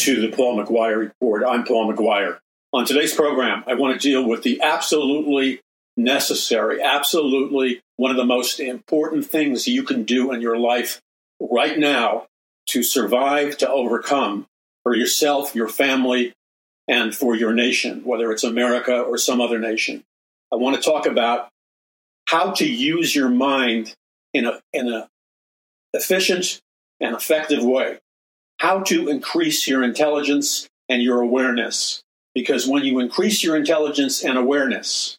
to the Paul McGuire Report. I'm Paul McGuire. On today's program, I want to deal with the absolutely necessary, absolutely one of the most important things you can do in your life right now to survive, to overcome for yourself, your family, and for your nation, whether it's America or some other nation. I want to talk about how to use your mind in a in a efficient and effective way. How to increase your intelligence and your awareness. Because when you increase your intelligence and awareness,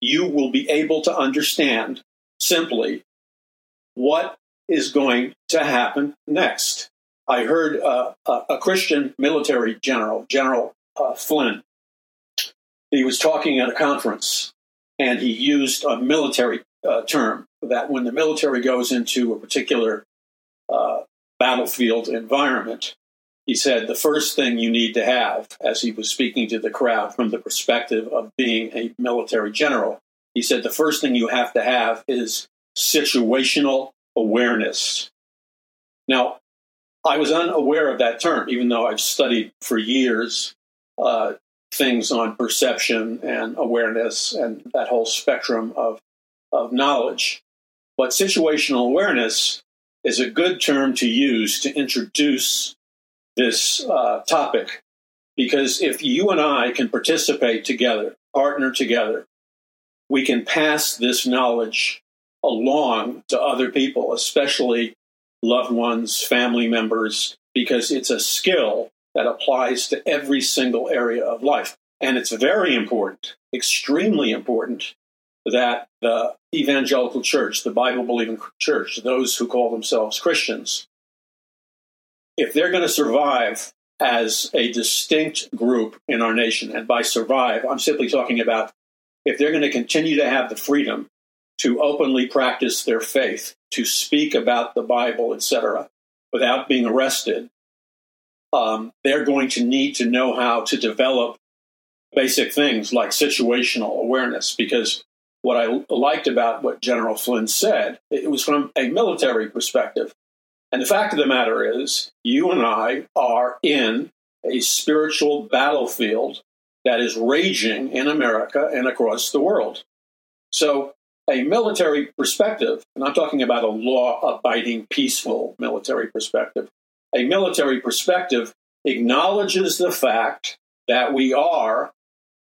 you will be able to understand simply what is going to happen next. I heard uh, a, Christian military general, General uh, Flynn, he was talking at a conference and he used a military uh, term that when the military goes into a particular uh, battlefield environment, he said the first thing you need to have, as he was speaking to the crowd from the perspective of being a military general, he said the first thing you have to have is situational awareness. Now, I was unaware of that term, even though I've studied for years uh, things on perception and awareness and that whole spectrum of, of knowledge. But situational awareness is a good term to use to introduce this uh, topic because if you and I can participate together, partner together, we can pass this knowledge along to other people, especially loved ones, family members, because it's a skill that applies to every single area of life. And it's very important, extremely important, that the evangelical church, the Bible believing church, those who call themselves Christians, if they're going to survive as a distinct group in our nation, and by survive, I'm simply talking about if they're going to continue to have the freedom to openly practice their faith, to speak about the Bible, etc., without being arrested, um, they're going to need to know how to develop basic things like situational awareness. Because what I liked about what General Flynn said, it was from a military perspective. And the fact of the matter is, you and I are in a spiritual battlefield that is raging in America and across the world. So, a military perspective, and I'm talking about a law abiding, peaceful military perspective, a military perspective acknowledges the fact that we are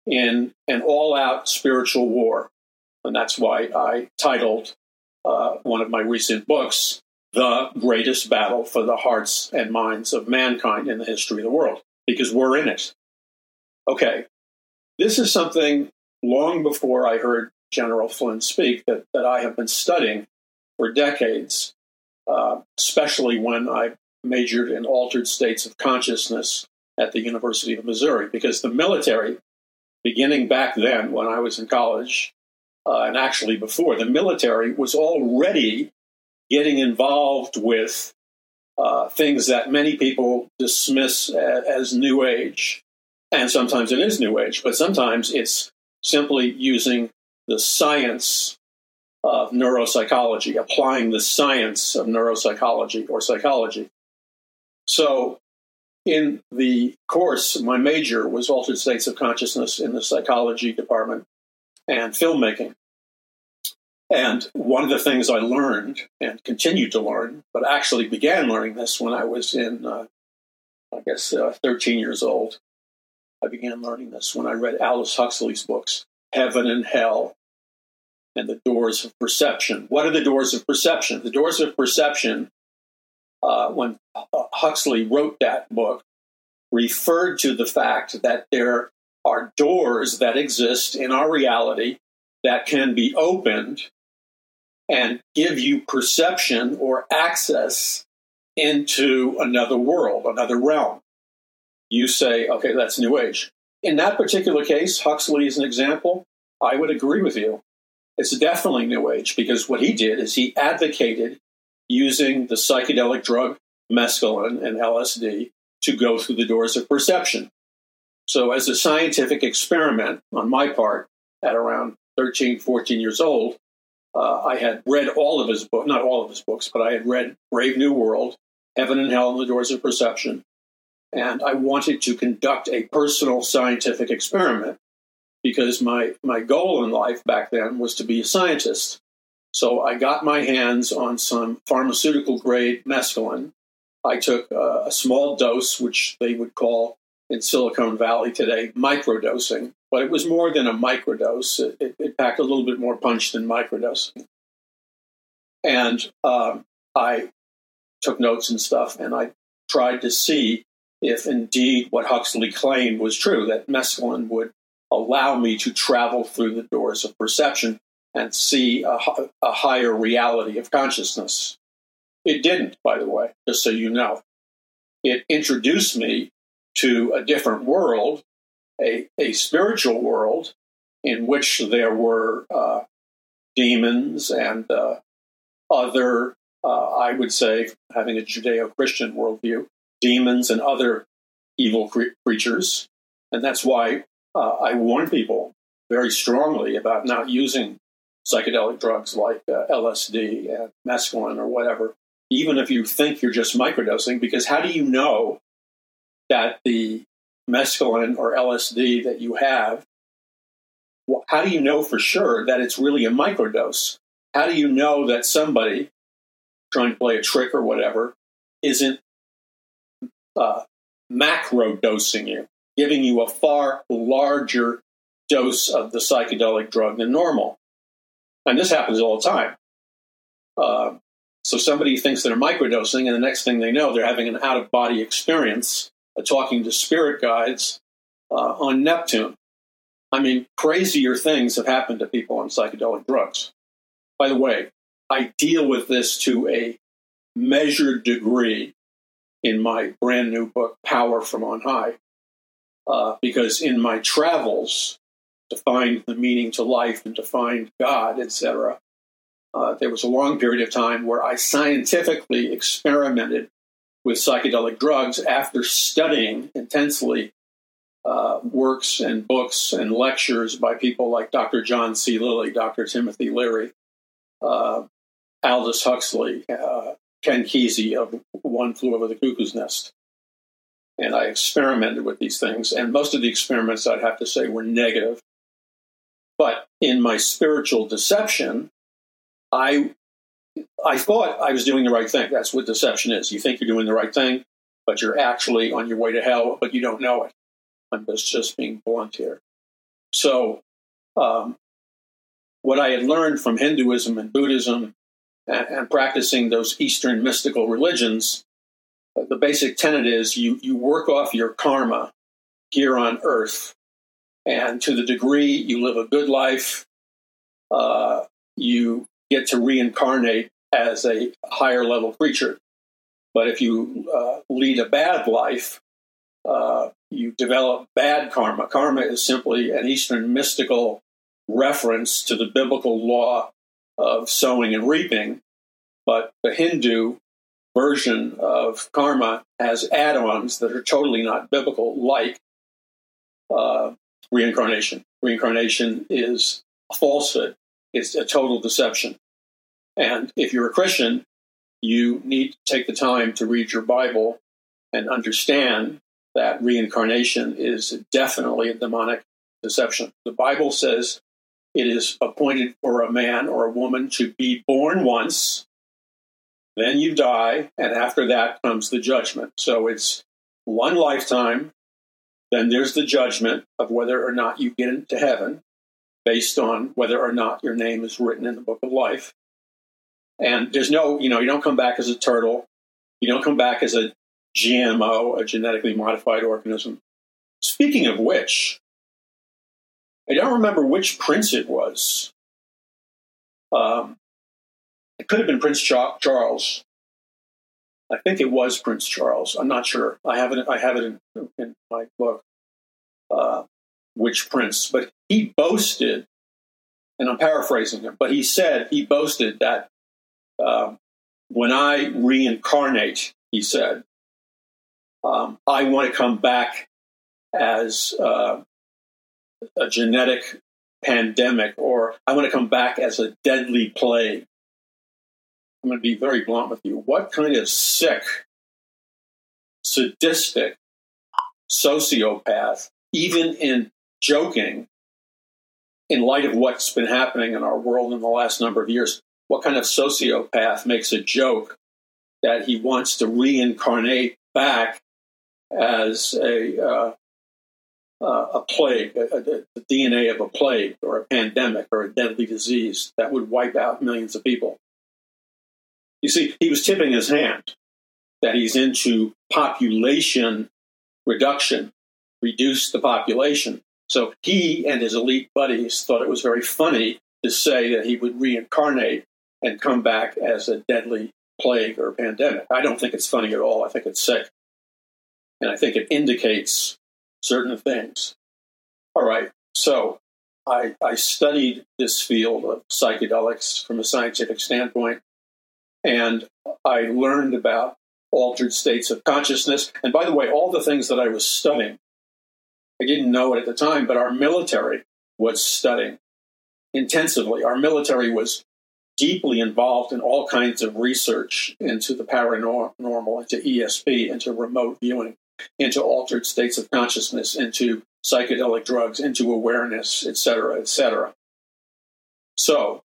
in an all out spiritual war. And that's why I titled uh, one of my recent books, The Greatest Battle for the Hearts and Minds of Mankind in the History of the World, because we're in it. Okay, this is something long before I heard General Flynn speak that, that I have been studying for decades, uh, especially when I majored in altered states of consciousness at the University of Missouri, because the military, beginning back then when I was in college, uh, and actually before, the military was already getting involved with uh, things that many people dismiss as, as New Age. And sometimes it is New Age, but sometimes it's simply using the science of neuropsychology, applying the science of neuropsychology or psychology. So, in the course, my major was altered states of consciousness in the psychology department and filmmaking. And one of the things I learned and continued to learn, but actually began learning this when I was in, uh, I guess, uh, 13 years old. I began learning this when I read Aldous Huxley's books, Heaven and Hell, and the Doors of Perception. What are the doors of perception? The doors of perception, uh, when Huxley wrote that book, referred to the fact that there are doors that exist in our reality that can be opened and give you perception or access into another world, another realm. You say, okay, that's New Age. In that particular case, Huxley is an example. I would agree with you. It's definitely New Age because what he did is he advocated using the psychedelic drug mescaline and LSD to go through the doors of perception. So, as a scientific experiment on my part, at around 13, 14 years old, uh, I had read all of his books, not all of his books, but I had read Brave New World, Heaven and Hell and the Doors of Perception, and I wanted to conduct a personal scientific experiment because my, my goal in life back then was to be a scientist. So I got my hands on some pharmaceutical grade mescaline. I took a, a small dose, which they would call in Silicon Valley today microdosing, but it was more than a microdose. It, it, it packed a little bit more punch than microdosing. And um, I took notes and stuff, and I tried to see if indeed what Huxley claimed was true that mescaline would allow me to travel through the doors of perception and see a, a higher reality of consciousness. It didn't, by the way, just so you know. It introduced me to a different world, a, a spiritual world in which there were uh, demons and uh, other, uh, I would say, having a Judeo Christian worldview, demons and other evil cre- creatures. And that's why uh, I warn people very strongly about not using psychedelic drugs like uh, LSD and mescaline or whatever, even if you think you're just microdosing, because how do you know that the mescaline or LSD that you have, how do you know for sure that it's really a microdose? How do you know that somebody trying to play a trick or whatever isn't uh, macro dosing you, giving you a far larger dose of the psychedelic drug than normal? And this happens all the time. Uh, so somebody thinks they're microdosing, and the next thing they know, they're having an out of body experience talking to spirit guides uh, on Neptune. I mean, crazier things have happened to people on psychedelic drugs. By the way, I deal with this to a measured degree in my brand new book, Power from On High, uh, because in my travels to find the meaning to life and to find God, etc., uh, there was a long period of time where I scientifically experimented with psychedelic drugs after studying intensely uh, works and books and lectures by people like Dr. John C. Lilly, Dr. Timothy Leary, uh, Aldous Huxley, uh, Ken Kesey of One Flew Over the Cuckoo's Nest. And I experimented with these things, and most of the experiments, I'd have to say, were negative. But in my spiritual deception, I I thought I was doing the right thing. That's what deception is. You think you're doing the right thing, but you're actually on your way to hell, but you don't know it. I'm just, just being blunt here. So, um, what I had learned from Hinduism and Buddhism and, and practicing those Eastern mystical religions, uh, the basic tenet is you, you work off your karma here on earth. And to the degree you live a good life, uh, you get to reincarnate as a higher level creature. But if you uh, lead a bad life, uh, you develop bad karma. Karma is simply an Eastern mystical reference to the biblical law of sowing and reaping. But the Hindu version of karma has add ons that are totally not biblical, like uh, reincarnation. Reincarnation is a falsehood. It's a total deception. And if you're a Christian, you need to take the time to read your Bible and understand that reincarnation is definitely a demonic deception. The Bible says it is appointed for a man or a woman to be born once, then you die, and after that comes the judgment. So it's one lifetime, then there's the judgment of whether or not you get into heaven based on whether or not your name is written in the book of life. And there's no, you know, you don't come back as a turtle. You don't come back as a GMO, a genetically modified organism. Speaking of which, I don't remember which prince it was. Um, it could have been Prince Charles. I think it was Prince Charles. I'm not sure. I have it. I have it in, in my book. Uh, which prince? But he boasted, and I'm paraphrasing him, but he said he boasted that uh, when I reincarnate, he said, um, I want to come back as uh, a genetic pandemic, or I want to come back as a deadly plague. I'm going to be very blunt with you. What kind of sick, sadistic, sociopath, even in joking, in light of what's been happening in our world in the last number of years, what kind of sociopath makes a joke that he wants to reincarnate back as a uh, uh, a plague, the DNA of a plague or a pandemic or a deadly disease that would wipe out millions of people. You see, he was tipping his hand that he's into population reduction, reduce the population. So he and his elite buddies thought it was very funny to say that he would reincarnate and come back as a deadly plague or pandemic. I don't think it's funny at all. I think it's sick. And I think it indicates certain things. All right, so I, I studied this field of psychedelics from a scientific standpoint, and I learned about altered states of consciousness. And by the way, all the things that I was studying, I didn't know it at the time, but our military was studying intensively. Our military was deeply involved in all kinds of research into the paranormal, into ESP, into remote viewing, into altered states of consciousness, into psychedelic drugs, into awareness, etc., etc. So,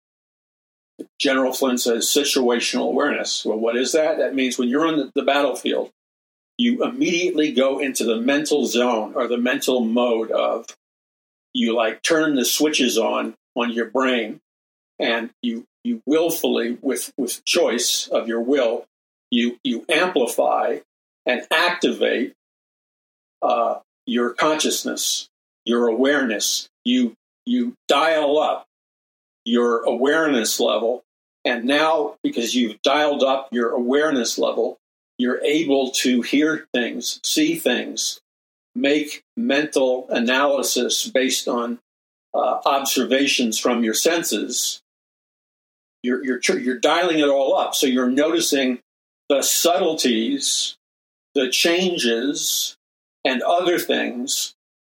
General Flynn says situational awareness. Well, what is that? That means when you're on the battlefield, you immediately go into the mental zone or the mental mode of you like turn the switches on on your brain and you you willfully with with choice of your will you you amplify and activate uh, your consciousness, your awareness. You you dial up your awareness level, and now because you've dialed up your awareness level, you're able to hear things, see things, make mental analysis based on uh, observations from your senses. You're, you're, you're dialing it all up. So you're noticing the subtleties, the changes, and other things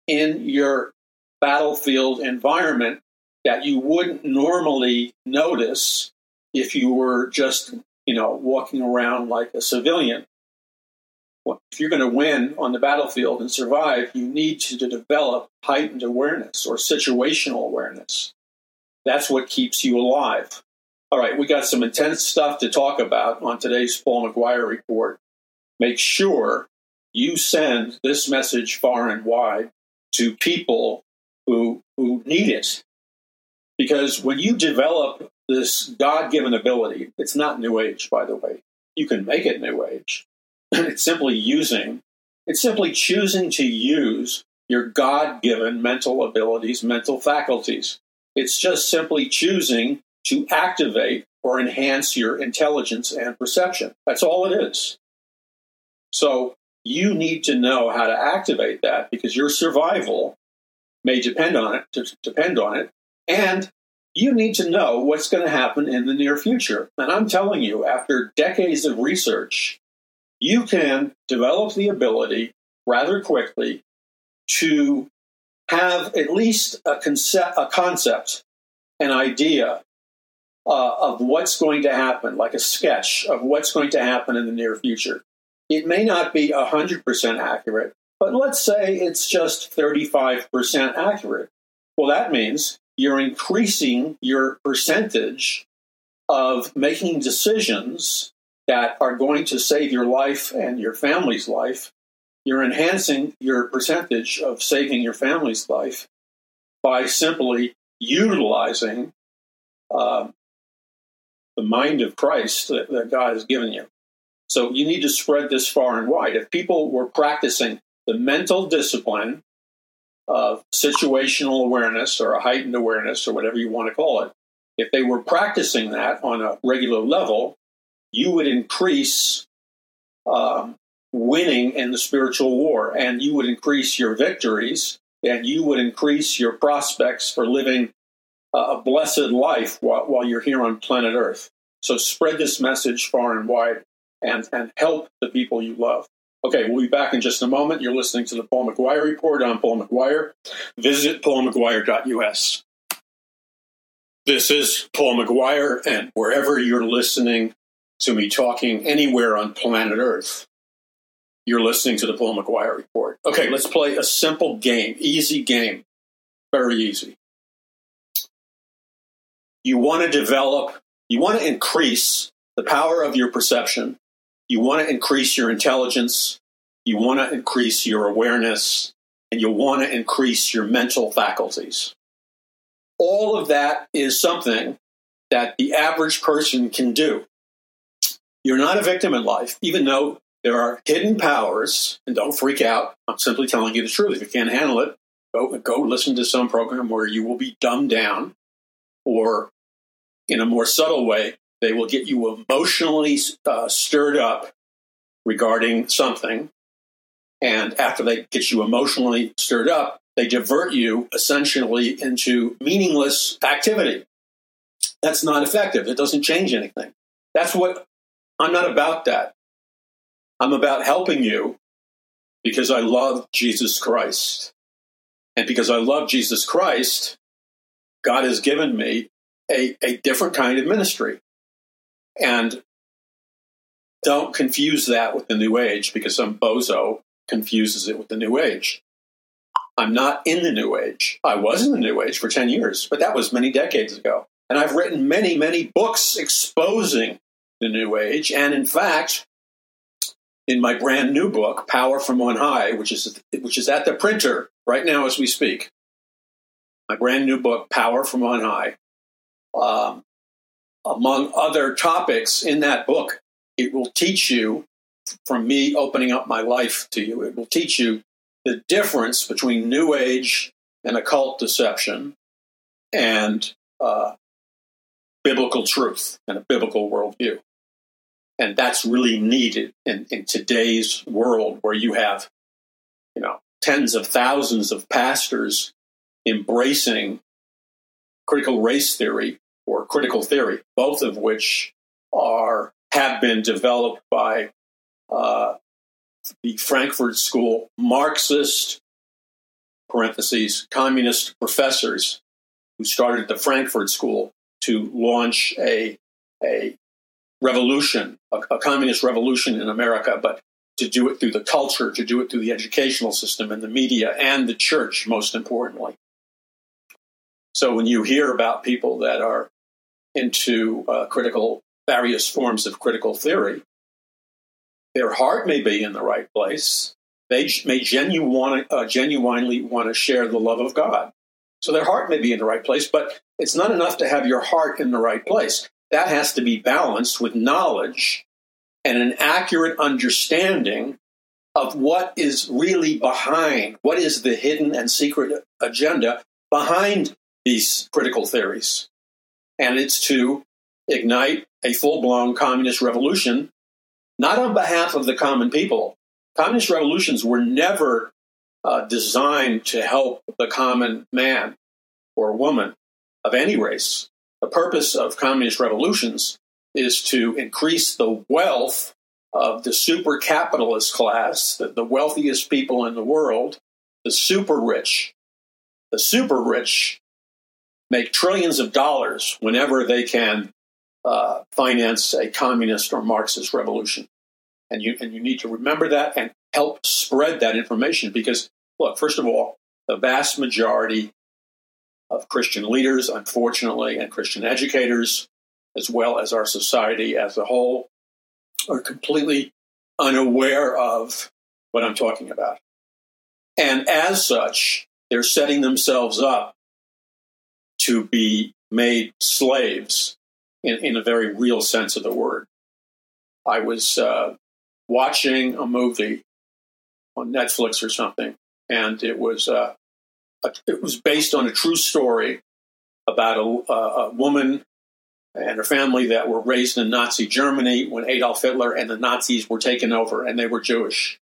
in your battlefield environment that you wouldn't normally notice if you were just, you know, walking around like a civilian. If you're going to win on the battlefield and survive, you need to develop heightened awareness or situational awareness. That's what keeps you alive. All right, we got some intense stuff to talk about on today's Paul McGuire report. Make sure you send this message far and wide to people who who need it. Because when you develop this God given ability, it's not New Age, by the way. You can make it New Age. it's simply using, it's simply choosing to use your God given mental abilities, mental faculties. It's just simply choosing to activate or enhance your intelligence and perception. That's all it is. So you need to know how to activate that because your survival may depend on it depend on it and you need to know what's going to happen in the near future and i'm telling you after decades of research you can develop the ability rather quickly to have at least a concept, a concept an idea uh, of what's going to happen, like a sketch of what's going to happen in the near future. It may not be 100% accurate, but let's say it's just 35% accurate. Well, that means you're increasing your percentage of making decisions that are going to save your life and your family's life. You're enhancing your percentage of saving your family's life by simply utilizing uh, the mind of Christ that, that God has given you. So you need to spread this far and wide. If people were practicing the mental discipline of situational awareness or a heightened awareness or whatever you want to call it, if they were practicing that on a regular level, you would increase um, winning in the spiritual war and you would increase your victories and you would increase your prospects for living a blessed life while, while you're here on planet Earth. So spread this message far and wide and, and help the people you love. Okay, we'll be back in just a moment. You're listening to the Paul McGuire Report. I'm Paul McGuire. Visit paulmcguire.us. This is Paul McGuire, and wherever you're listening to me talking anywhere on planet Earth, You're listening to the Paul McGuire Report. Okay, let's play a simple game, easy game, very easy. You want to develop, you want to increase the power of your perception. You want to increase your intelligence. You want to increase your awareness and you want to increase your mental faculties. All of that is something that the average person can do. You're not a victim in life, even though there are hidden powers, and don't freak out. I'm simply telling you the truth. If you can't handle it, go, go listen to some program where you will be dumbed down, or in a more subtle way, they will get you emotionally uh, stirred up regarding something. And after they get you emotionally stirred up, they divert you essentially into meaningless activity. That's not effective. It doesn't change anything. That's what I'm not about that. I'm about helping you because I love Jesus Christ. And because I love Jesus Christ, God has given me a, a different kind of ministry. And don't confuse that with the New Age because some bozo confuses it with the New Age. I'm not in the New Age. I was in the New Age for 10 years, but that was many decades ago. And I've written many, many books exposing the New Age. And in fact, in my brand new book, Power from On High, which is which is at the printer right now as we speak. My brand new book, Power from On High. Um, among other topics in that book, it will teach you, from me opening up my life to you, it will teach you the difference between New Age and occult deception and uh, biblical truth and a biblical worldview. And that's really needed in, in today's world where you have, you know, tens of thousands of pastors embracing critical race theory or critical theory, both of which are have been developed by uh, the Frankfurt School Marxist parentheses communist professors who started the Frankfurt School to launch a a revolution, a, a, communist revolution in America, but to do it through the culture, to do it through the educational system and the media and the church, most importantly. So when you hear about people that are into uh, critical, various forms of critical theory, their heart may be in the right place. They may genu- uh, genuinely want to share the love of God. So their heart may be in the right place, but it's not enough to have your heart in the right place that has to be balanced with knowledge and an accurate understanding of what is really behind, what is the hidden and secret agenda behind these critical theories. And it's to ignite a full blown communist revolution, not on behalf of the common people. Communist revolutions were never uh, designed to help the common man or woman of any race. The purpose of communist revolutions is to increase the wealth of the super capitalist class, the, the wealthiest people in the world, the super rich. The super rich make trillions of dollars whenever they can uh, finance a communist or Marxist revolution. And you, and you need to remember that and help spread that information because, look, first of all, the vast majority of Christian leaders, unfortunately, and Christian educators, as well as our society as a whole, are completely unaware of what I'm talking about. And as such, they're setting themselves up to be made slaves in, in a very real sense of the word. I was uh, watching a movie on Netflix or something, and it was uh, it was based on a true story about a, a, woman and her family that were raised in Nazi Germany when Adolf Hitler and the Nazis were taken over, and they were Jewish.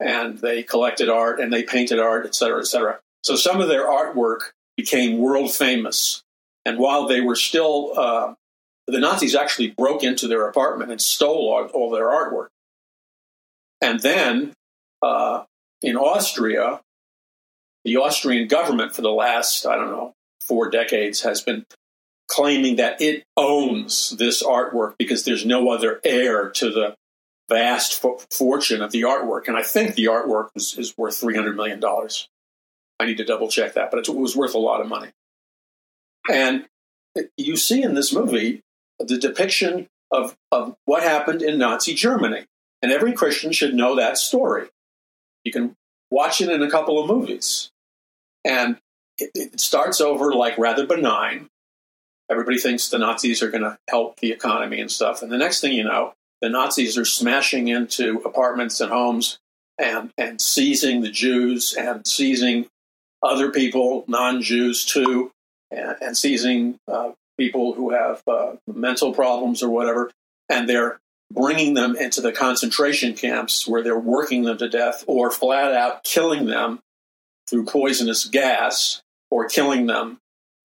And they collected art and they painted art, et cetera, et cetera. So some of their artwork became world famous. And while they were still, uh, the Nazis actually broke into their apartment and stole all, all their artwork. And then uh, in Austria, the Austrian government for the last, I don't know, four decades has been claiming that it owns this artwork because there's no other heir to the vast fo- fortune of the artwork. And I think the artwork is, is worth $300 million. I need to double check that, but it was worth a lot of money. And you see in this movie the depiction of, of what happened in Nazi Germany. And every Christian should know that story. You can watch it in a couple of movies. And it, it starts over like rather benign. Everybody thinks the Nazis are going to help the economy and stuff. And the next thing you know, the Nazis are smashing into apartments and homes and, and seizing the Jews and seizing other people, non Jews too, and, and seizing uh, people who have uh, mental problems or whatever. And they're bringing them into the concentration camps where they're working them to death or flat out killing them through poisonous gas or killing them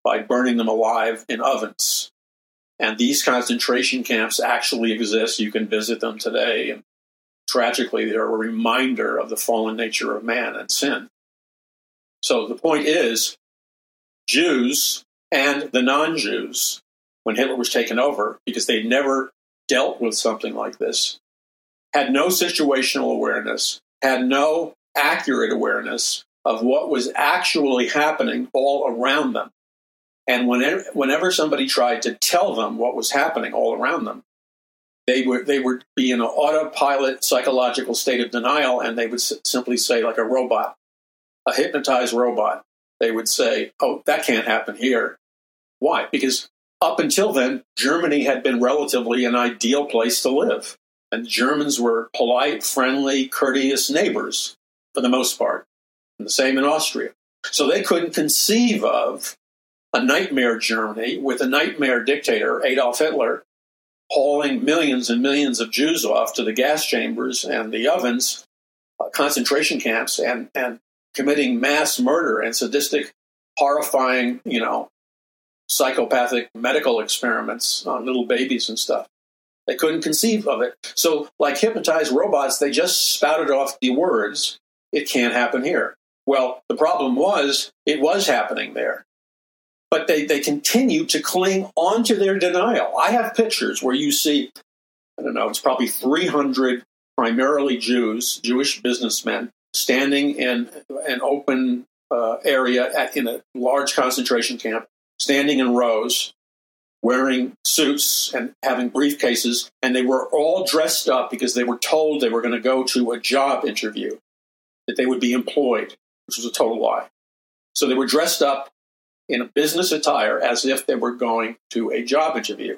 by burning them alive in ovens. And these concentration camps actually exist. You can visit them today. And tragically, they're a reminder of the fallen nature of man and sin. So the point is, Jews and the non Jews, when Hitler was taken over, because they never dealt with something like this, had no situational awareness, had no accurate awareness of what was actually happening all around them. And whenever, whenever somebody tried to tell them what was happening all around them, they would they would be in an autopilot psychological state of denial, and they would s- simply say, like a robot, a hypnotized robot, they would say, "Oh, that can't happen here." Why? Because up until then, Germany had been relatively an ideal place to live, and Germans were polite, friendly, courteous neighbors for the most part. And the same in Austria. So they couldn't conceive of a nightmare Germany with a nightmare dictator, Adolf Hitler, hauling millions and millions of Jews off to the gas chambers and the ovens, uh, concentration camps, and, and committing mass murder and sadistic, horrifying, you know, psychopathic medical experiments on little babies and stuff. They couldn't conceive of it. So, like hypnotized robots, they just spouted off the words, it can't happen here. Well, the problem was it was happening there. But they, they continue to cling onto their denial. I have pictures where you see, I don't know, it's probably 300 primarily Jews, Jewish businessmen, standing in an open uh, area at, in a large concentration camp, standing in rows, wearing suits and having briefcases, and they were all dressed up because they were told they were going to go to a job interview, that they would be employed which was a total lie. So they were dressed up in a business attire as if they were going to a job interview.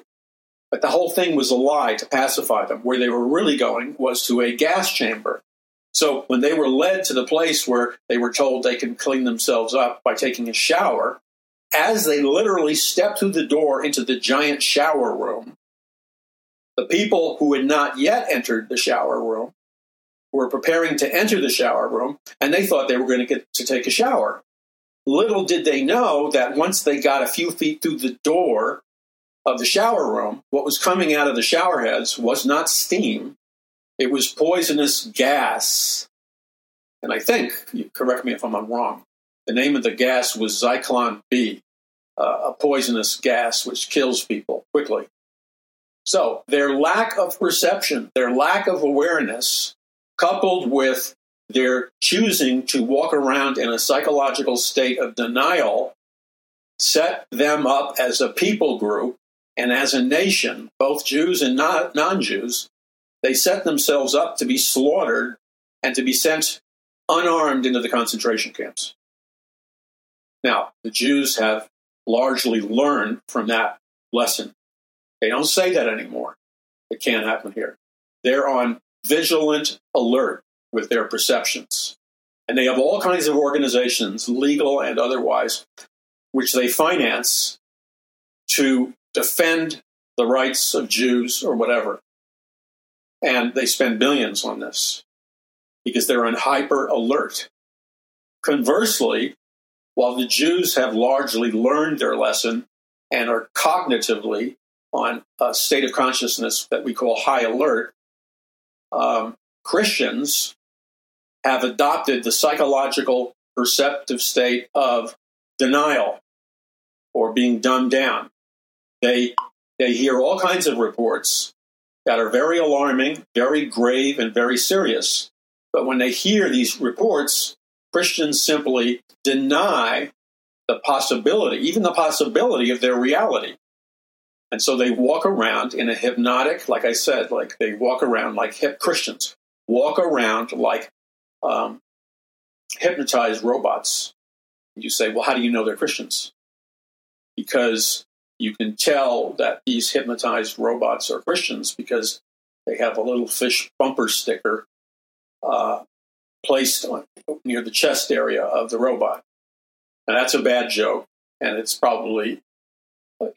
But the whole thing was a lie to pacify them. Where they were really going was to a gas chamber. So when they were led to the place where they were told they can clean themselves up by taking a shower, as they literally stepped through the door into the giant shower room, the people who had not yet entered the shower room were preparing to enter the shower room and they thought they were going to get to take a shower. Little did they know that once they got a few feet through the door of the shower room, what was coming out of the shower heads was not steam, it was poisonous gas. And I think, you correct me if I'm wrong, the name of the gas was Zyklon B, uh, a poisonous gas which kills people quickly. So their lack of perception, their lack of awareness, coupled with their choosing to walk around in a psychological state of denial, set them up as a people group and as a nation, both Jews and non Jews. They set themselves up to be slaughtered and to be sent unarmed into the concentration camps. Now, the Jews have largely learned from that lesson. They don't say that anymore. It can't happen here. They're on vigilant alert with their perceptions. And they have all kinds of organizations, legal and otherwise, which they finance to defend the rights of Jews or whatever. And they spend billions on this because they're on hyper alert. Conversely, while the Jews have largely learned their lesson and are cognitively on a state of consciousness that we call high alert, um, Christians have adopted the psychological perceptive state of denial or being dumbed down. They they hear all kinds of reports that are very alarming, very grave, and very serious. But when they hear these reports, Christians simply deny the possibility, even the possibility of their reality. And so they walk around in a hypnotic, like I said, like they walk around like hip Christians, walk around like um, hypnotized robots. You say, well, how do you know they're Christians? Because you can tell that these hypnotized robots are Christians because they have a little fish bumper sticker uh, placed on, near the chest area of the robot. And that's a bad joke, and it's probably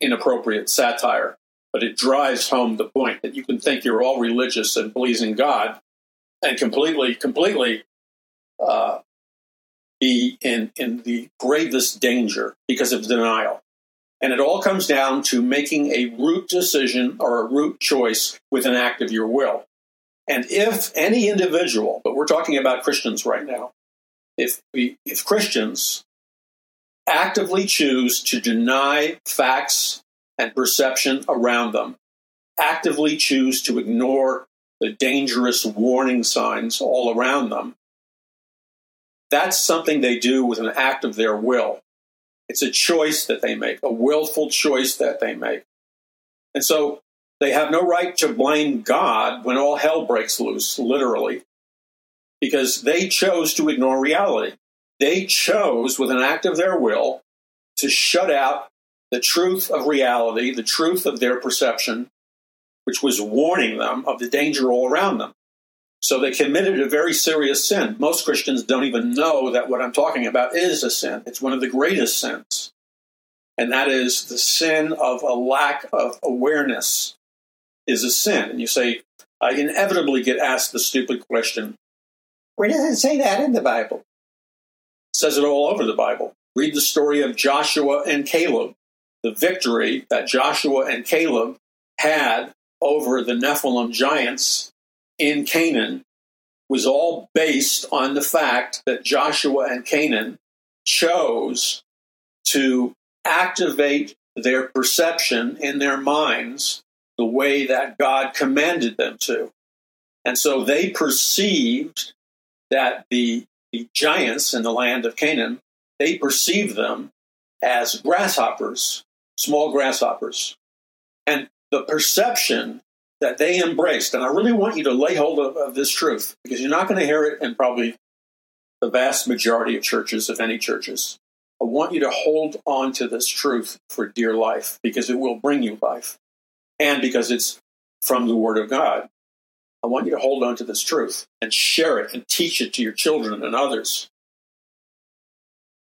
inappropriate satire, but it drives home the point that you can think you're all religious and pleasing God and completely, completely uh, be in, in the gravest danger because of denial. And it all comes down to making a root decision or a root choice with an act of your will. And if any individual, but we're talking about Christians right now, if we, if Christians actively choose to deny facts and perception around them, actively choose to ignore the dangerous warning signs all around them, that's something they do with an act of their will. It's a choice that they make, a willful choice that they make. And so they have no right to blame God when all hell breaks loose, literally, because they chose to ignore reality. They chose, with an act of their will, to shut out the truth of reality, the truth of their perception, which was warning them of the danger all around them. So they committed a very serious sin. Most Christians don't even know that what I'm talking about is a sin. It's one of the greatest sins. And that is the sin of a lack of awareness is a sin. And you say, I inevitably get asked the stupid question, where does it say that in the Bible? It says it all over the Bible. Read the story of Joshua and Caleb, the victory that Joshua and Caleb had over the Nephilim giants in Canaan was all based on the fact that Joshua and Canaan chose to activate their perception in their minds the way that God commanded them to. And so they perceived that the, the giants in the land of Canaan, they perceived them as grasshoppers, small grasshoppers. And the perception that they embraced. And I really want you to lay hold of, of this truth because you're not going to hear it in probably the vast majority of churches, if any churches. I want you to hold on to this truth for dear life because it will bring you life and because it's from the Word of God. I want you to hold on to this truth and share it and teach it to your children and others.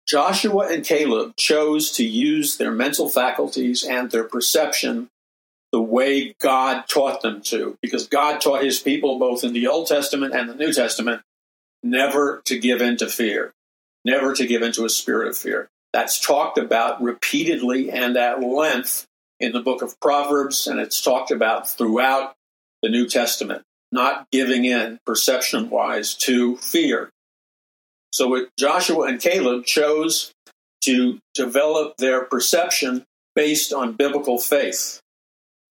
Joshua and Caleb chose to use their mental faculties and their perception the way God taught them to, because God taught his people both in the Old Testament and the New Testament never to give in to fear, never to give into a spirit of fear. That's talked about repeatedly and at length in the book of Proverbs, and it's talked about throughout the New Testament, not giving in perception wise to fear. So Joshua and Caleb chose to develop their perception based on biblical faith.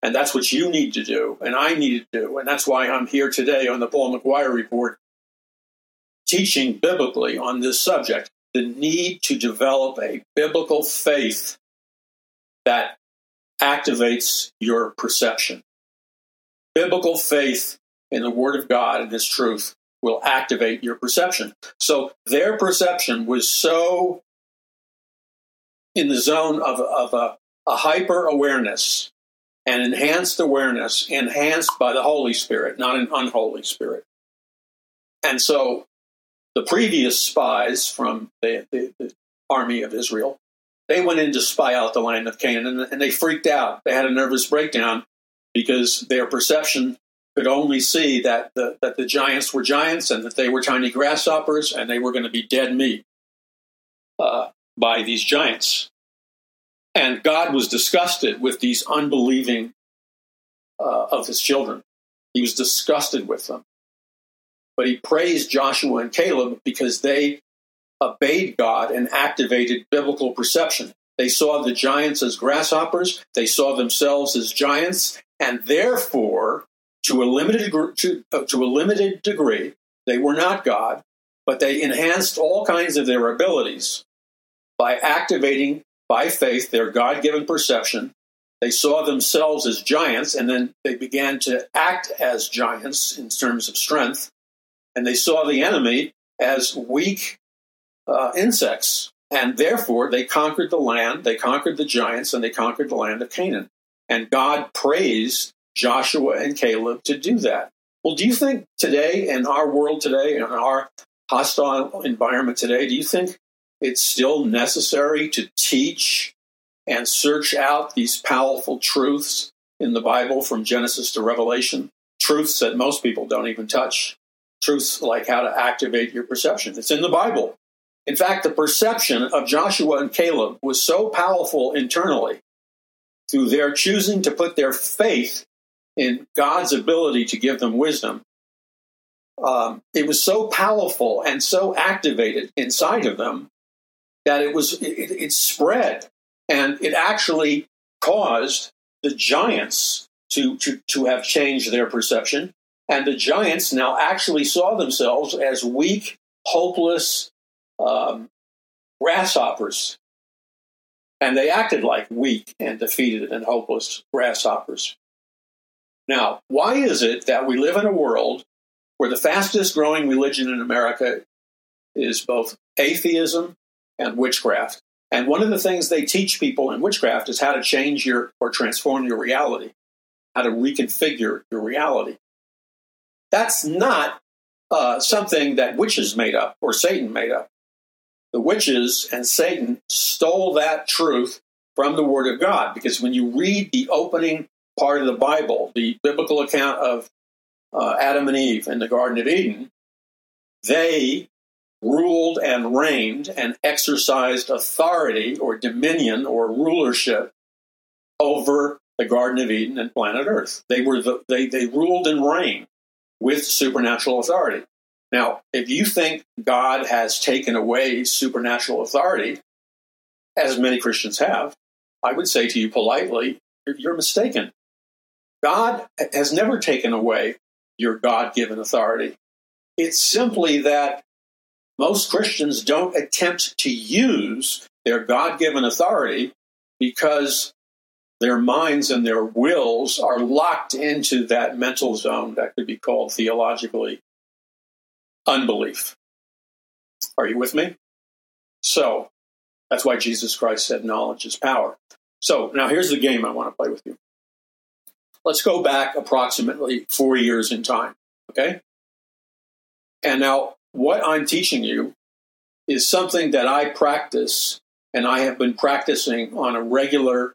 And that's what you need to do, and I need to do. And that's why I'm here today on the Paul McGuire Report, teaching biblically on this subject the need to develop a biblical faith that activates your perception. Biblical faith in the Word of God and His truth will activate your perception. So their perception was so in the zone of, of a, a hyper awareness and enhanced awareness, enhanced by the Holy Spirit, not an unholy spirit. And so the previous spies from the, the, the army of Israel, they went in to spy out the land of Canaan and, and they freaked out. They had a nervous breakdown because their perception could only see that the, that the giants were giants and that they were tiny grasshoppers and they were going to be dead meat uh, by these giants. And God was disgusted with these unbelieving uh, of his children. He was disgusted with them. But he praised Joshua and Caleb because they obeyed God and activated biblical perception. They saw the giants as grasshoppers, they saw themselves as giants, and therefore to a limited to, uh, to a limited degree. They were not God, but they enhanced all kinds of their abilities by activating by faith their God-given perception. They saw themselves as giants, and then they began to act as giants in terms of strength. And they saw the enemy as weak uh, insects, and therefore they conquered the land. They conquered the giants, and they conquered the land of Canaan. And God praised Joshua and Caleb to do that. Well, do you think today, in our world today, in our hostile environment today, do you think it's still necessary to teach and search out these powerful truths in the Bible from Genesis to Revelation? Truths that most people don't even touch. Truths like how to activate your perception. It's in the Bible. In fact, the perception of Joshua and Caleb was so powerful internally through their choosing to put their faith in God's ability to give them wisdom. Um, it was so powerful and so activated inside of them that it was it, it spread and it actually caused the giants to, to, to have changed their perception. And the giants now actually saw themselves as weak, hopeless um, grasshoppers. And they acted like weak and defeated and hopeless grasshoppers. Now, why is it that we live in a world where the fastest growing religion in America is both atheism and witchcraft? And one of the things they teach people in witchcraft is how to change your or transform your reality, how to reconfigure your reality. That's not uh, something that witches made up or Satan made up. The witches and Satan stole that truth from the Word of God because when you read the opening part of the Bible, the biblical account of uh, Adam and Eve in the Garden of Eden, they ruled and reigned and exercised authority or dominion or rulership over the Garden of Eden and planet Earth. They were the, they, they ruled and reigned with supernatural authority. Now, if you think God has taken away supernatural authority, as many Christians have, I would say to you politely, you're mistaken. God has never taken away your God given authority. It's simply that most Christians don't attempt to use their God given authority because their minds and their wills are locked into that mental zone that could be called theologically unbelief. Are you with me? So that's why Jesus Christ said knowledge is power. So now here's the game I want to play with you. Let's go back approximately four years in time. Okay. And now what I'm teaching you is something that I practice and I have been practicing on a regular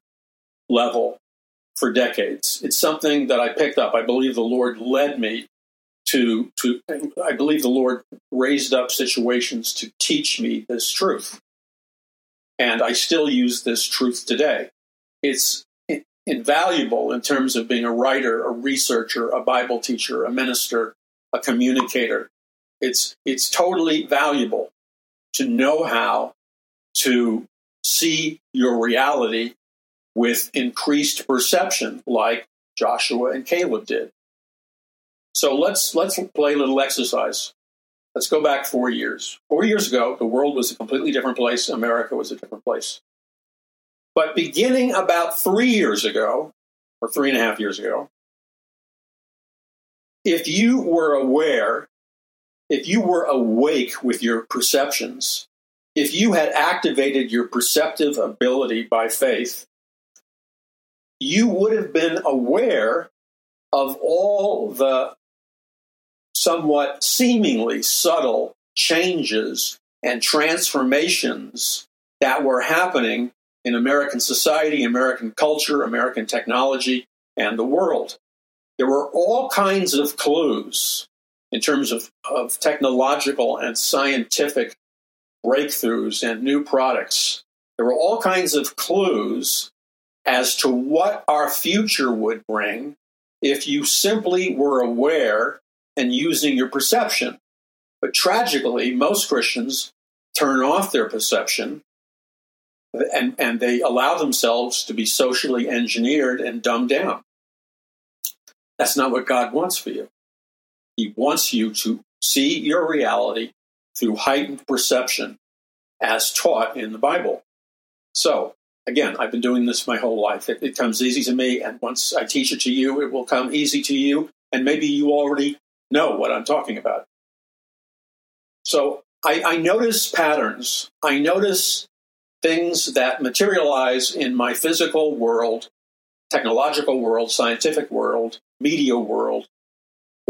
level for decades. It's something that I picked up. I believe the Lord led me to to I believe the Lord raised up situations to teach me this truth. And I still use this truth today. It's invaluable in terms of being a writer, a researcher, a Bible teacher, a minister, a communicator, it's it's totally valuable to know how to see your reality with increased perception, like Joshua and Caleb did. So let's let's play a little exercise. Let's go back four years. Four years ago, the world was a completely different place. America was a different place. But beginning about three years ago, or three and a half years ago, if you were aware if you were awake with your perceptions, if you had activated your perceptive ability by faith, you would have been aware of all the somewhat seemingly subtle changes and transformations that were happening in American society, American culture, American technology, and the world. There were all kinds of clues in terms of, of technological and scientific breakthroughs and new products. There were all kinds of clues as to what our future would bring if you simply were aware and using your perception. But tragically, most Christians turn off their perception and, and they allow themselves to be socially engineered and dumbed down. That's not what God wants for you. He wants you to see your reality through heightened perception as taught in the Bible. So, again, I've been doing this my whole life. It, it, comes easy to me, and once I teach it to you, it will come easy to you, and maybe you already know what I'm talking about. So, I, I notice patterns. I notice things that materialize in my physical world, technological world, scientific world, media world,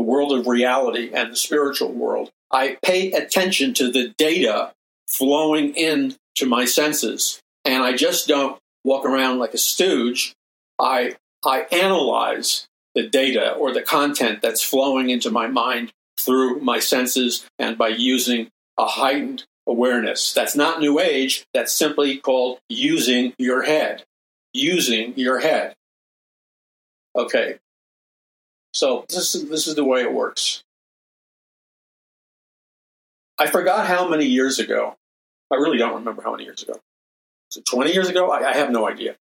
the world of reality, and the spiritual world. I pay attention to the data flowing in to my senses, and I just don't walk around like a stooge. I I analyze the data or the content that's flowing into my mind through my senses and by using a heightened awareness. That's not new age, that's simply called using your head. Using your head. Okay. So this is this is the way it works. I forgot how many years ago. I really don't remember how many years ago. It 20 years ago? I, I have no idea.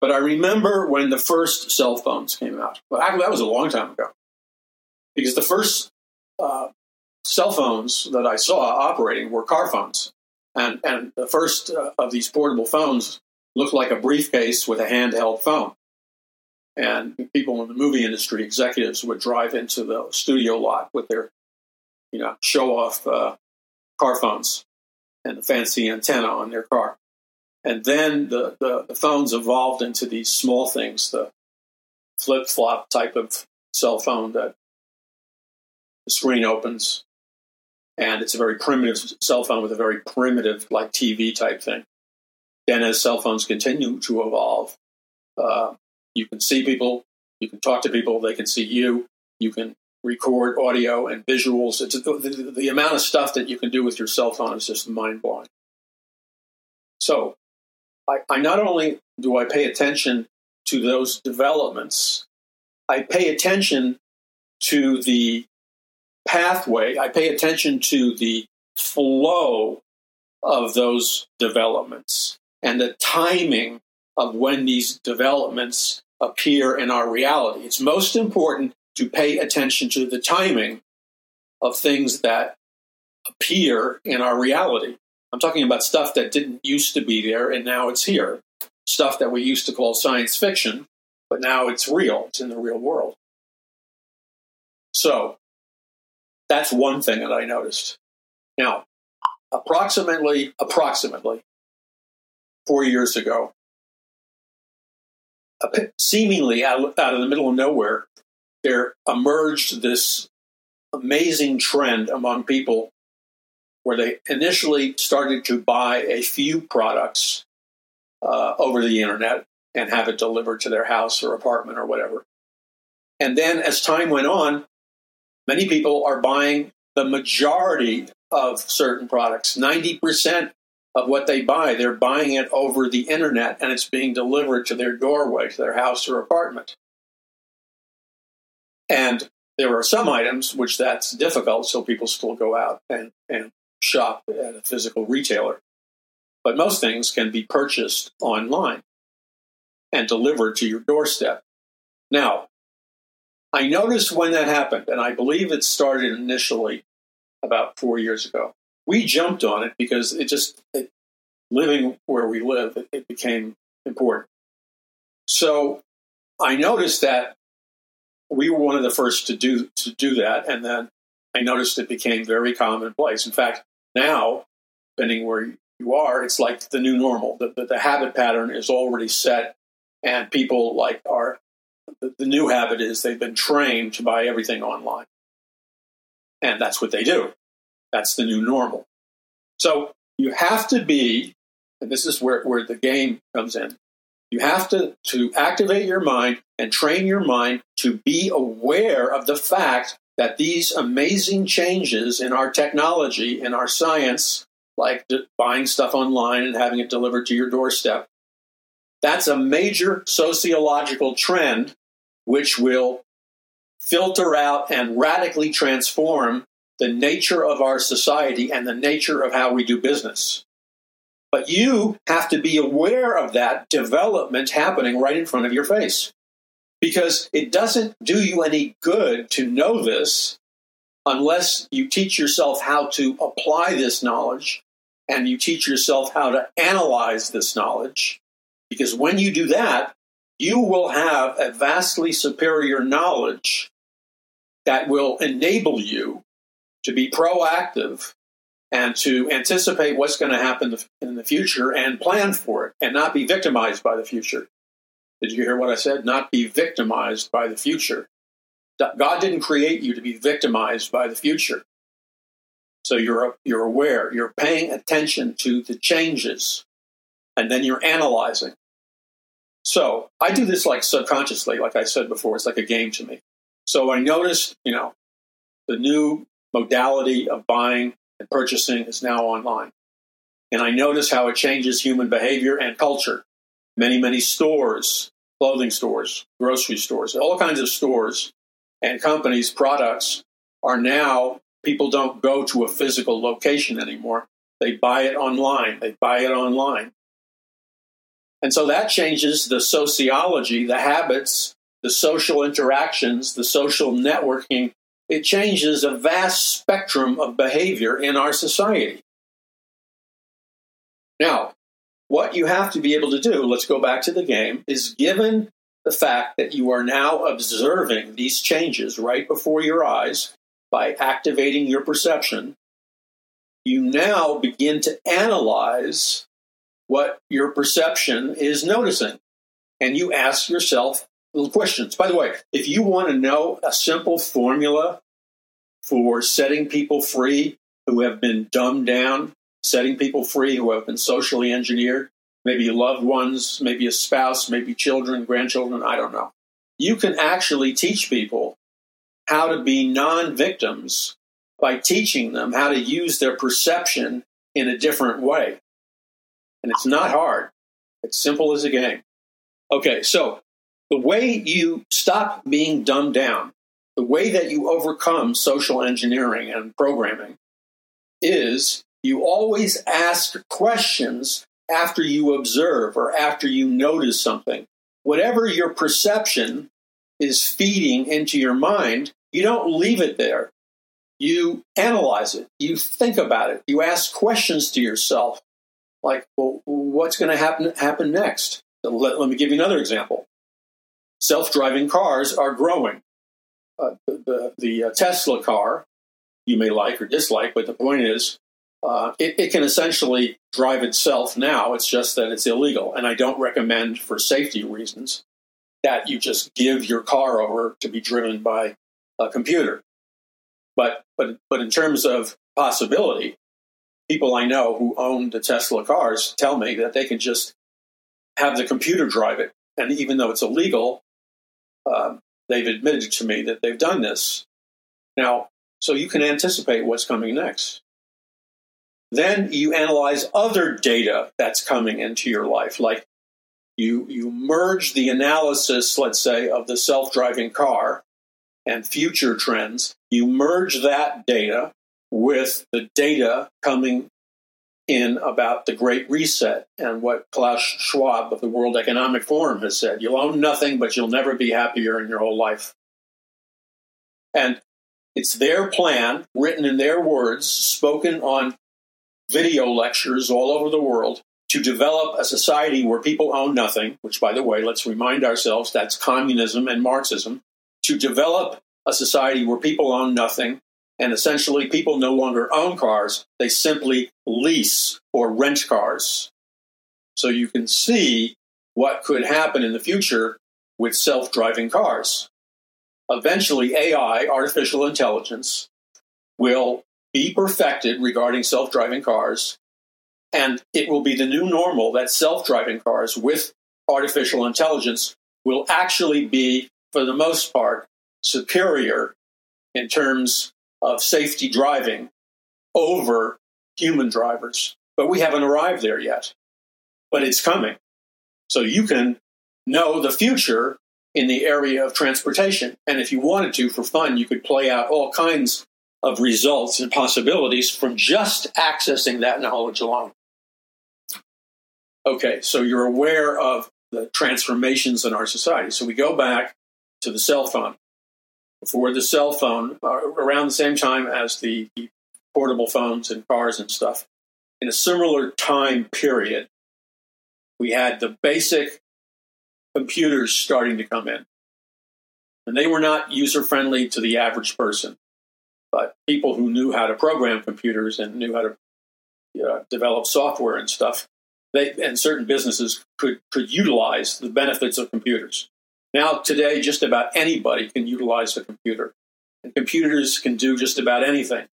But I remember when the first cell phones came out. Well, actually, that was a long time ago. Because the first uh, cell phones that I saw operating were car phones. And, and the first uh, of these portable phones looked like a briefcase with a handheld phone. And people in the movie industry, executives, would drive into the studio lot with their, you know, show off uh, car phones and the fancy antenna on their car. And then the, the, the phones evolved into these small things, the flip flop type of cell phone that the screen opens and it's a very primitive cell phone with a very primitive, like TV type thing. Then, as cell phones continue to evolve, uh, you can see people, you can talk to people, they can see you, you can record audio and visuals. It's the, the, the amount of stuff that you can do with your cell phone is just mind blowing. So, I, I not only do I pay attention to those developments, I pay attention to the pathway. I pay attention to the flow of those developments and the timing of when these developments appear in our reality. It's most important to pay attention to the timing of things that appear in our reality. I'm talking about stuff that didn't used to be there and now it's here. Stuff that we used to call science fiction, but now it's real. It's in the real world. So, that's one thing that I noticed. Now, approximately, approximately four years ago, seemingly out, out of the middle of nowhere, there emerged this amazing trend among people where they initially started to buy a few products uh, over the internet and have it delivered to their house or apartment or whatever. And then as time went on, Many people are buying the majority of certain products. 90% of what they buy, they're buying it over the internet and it's being delivered to their doorway, to their house or apartment. And there are some items which that's difficult, so people still go out and, and shop at a physical retailer. But most things can be purchased online and delivered to your doorstep. Now, I noticed when that happened, and I believe it started initially about four years ago. We jumped on it because it just, it, living where we live, it, it became important. So I noticed that we were one of the first to do to do that, and then I noticed it became very commonplace. In fact, now, depending where you are, it's like the new normal. The, the, the habit pattern is already set, and people like are the, the new habit is they've been trained to buy everything online. And that's what they do. That's the new normal. So you have to be, and this is where, where the game comes in, you have to, to activate your mind and train your mind to be aware of the fact that these amazing changes in our technology, in our science, like buying stuff online and having it delivered to your doorstep, that's a major sociological trend which will filter out and radically transform the nature of our society and the nature of how we do business. But you have to be aware of that development happening right in front of your face. Because it doesn't do you any good to know this unless you teach yourself how to apply this knowledge and you teach yourself how to analyze this knowledge. Because when you do that, you will have a vastly superior knowledge that will enable you to be proactive and to anticipate what's going to happen in the future and plan for it and not be victimized by the future. Did you hear what I said? Not be victimized by the future. God didn't create you to be victimized by the future. So you're, you're aware, you're paying attention to the changes, and then you're analyzing. So I do this like subconsciously, like I said before, it's like a game to me. So I noticed, you know, the new modality of buying and purchasing is now online. And I notice how it changes human behavior and culture. Many, many stores, clothing stores, grocery stores, all kinds of stores and companies' products are now, people don't go to a physical location anymore. They buy it online. They buy it online. And so that changes the sociology, the habits, the social interactions, the social networking. It changes a vast spectrum of behavior in our society. Now, what you have to be able to do, let's go back to the game, is given the fact that you are now observing these changes right before your eyes by activating your perception, you now begin to analyze what your perception is noticing. And you ask yourself questions. By the way, if you want to know a simple formula for setting people free who have been dumbed down, setting people free who have been socially engineered, maybe loved ones, maybe a spouse, maybe children, grandchildren, I don't know. You can actually teach people how to be non victims by teaching them how to use their perception in a different way. And it's not hard, it's simple as a game. Okay, so the way you stop being dumbed down, the way that you overcome social engineering and programming is you always ask questions after you observe or after you notice something. Whatever your perception is feeding into your mind, you don't leave it there. You analyze it. You think about it. You ask questions to yourself, like, well, what's going to happen happen next? Let, let, me give you another example. Self-driving cars are growing. Uh, the, the, the uh, Tesla car, you may like or dislike, but the point is, uh, it, it, can essentially drive itself now. It's just that it's illegal. And I don't recommend, for safety reasons, that you just give your car over to be driven by a computer. But, but, but in terms of possibility, people I know who own the Tesla cars tell me that they can just have the computer drive it. And even though it's illegal, uh, they've admitted to me that they've done this. Now, so you can anticipate what's coming next. Then you analyze other data that's coming into your life, like you, you merge the analysis, let's say, of the self driving car and future trends. You merge that data with the data coming in about the Great Reset and what Klaus Schwab of the World Economic Forum has said. You'll own nothing, but you'll never be happier in your whole life. And it's their plan, written in their words, spoken on video lectures all over the world to develop a society where people own nothing, which, by the way, let's remind ourselves that's communism and Marxism, to develop a society where people own nothing, and essentially people no longer own cars, they simply lease or rent cars. So you can see what could happen in the future with self driving cars. Eventually, AI, artificial intelligence, will be perfected regarding self driving cars. And it will be the new normal that self driving cars with artificial intelligence will actually be, for the most part, superior in terms of safety driving over human drivers. But we haven't arrived there yet. But it's coming. So you can know the future in the area of transportation. And if you wanted to, for fun, you could play out all kinds of results and possibilities from just accessing that knowledge alone. Okay, so you're aware of the transformations in our society. So we go back to the cell phone. Before the cell phone, uh, around the same time as the, portable phones and cars and stuff, in a similar time period, we had the basic computers starting to come in. And they were not user friendly to the average person, but people who knew how to program computers and knew how to uh, develop software and stuff, they and certain businesses could could utilize the benefits of computers. Now, today, just about anybody can utilize a computer, and computers can do just about anything.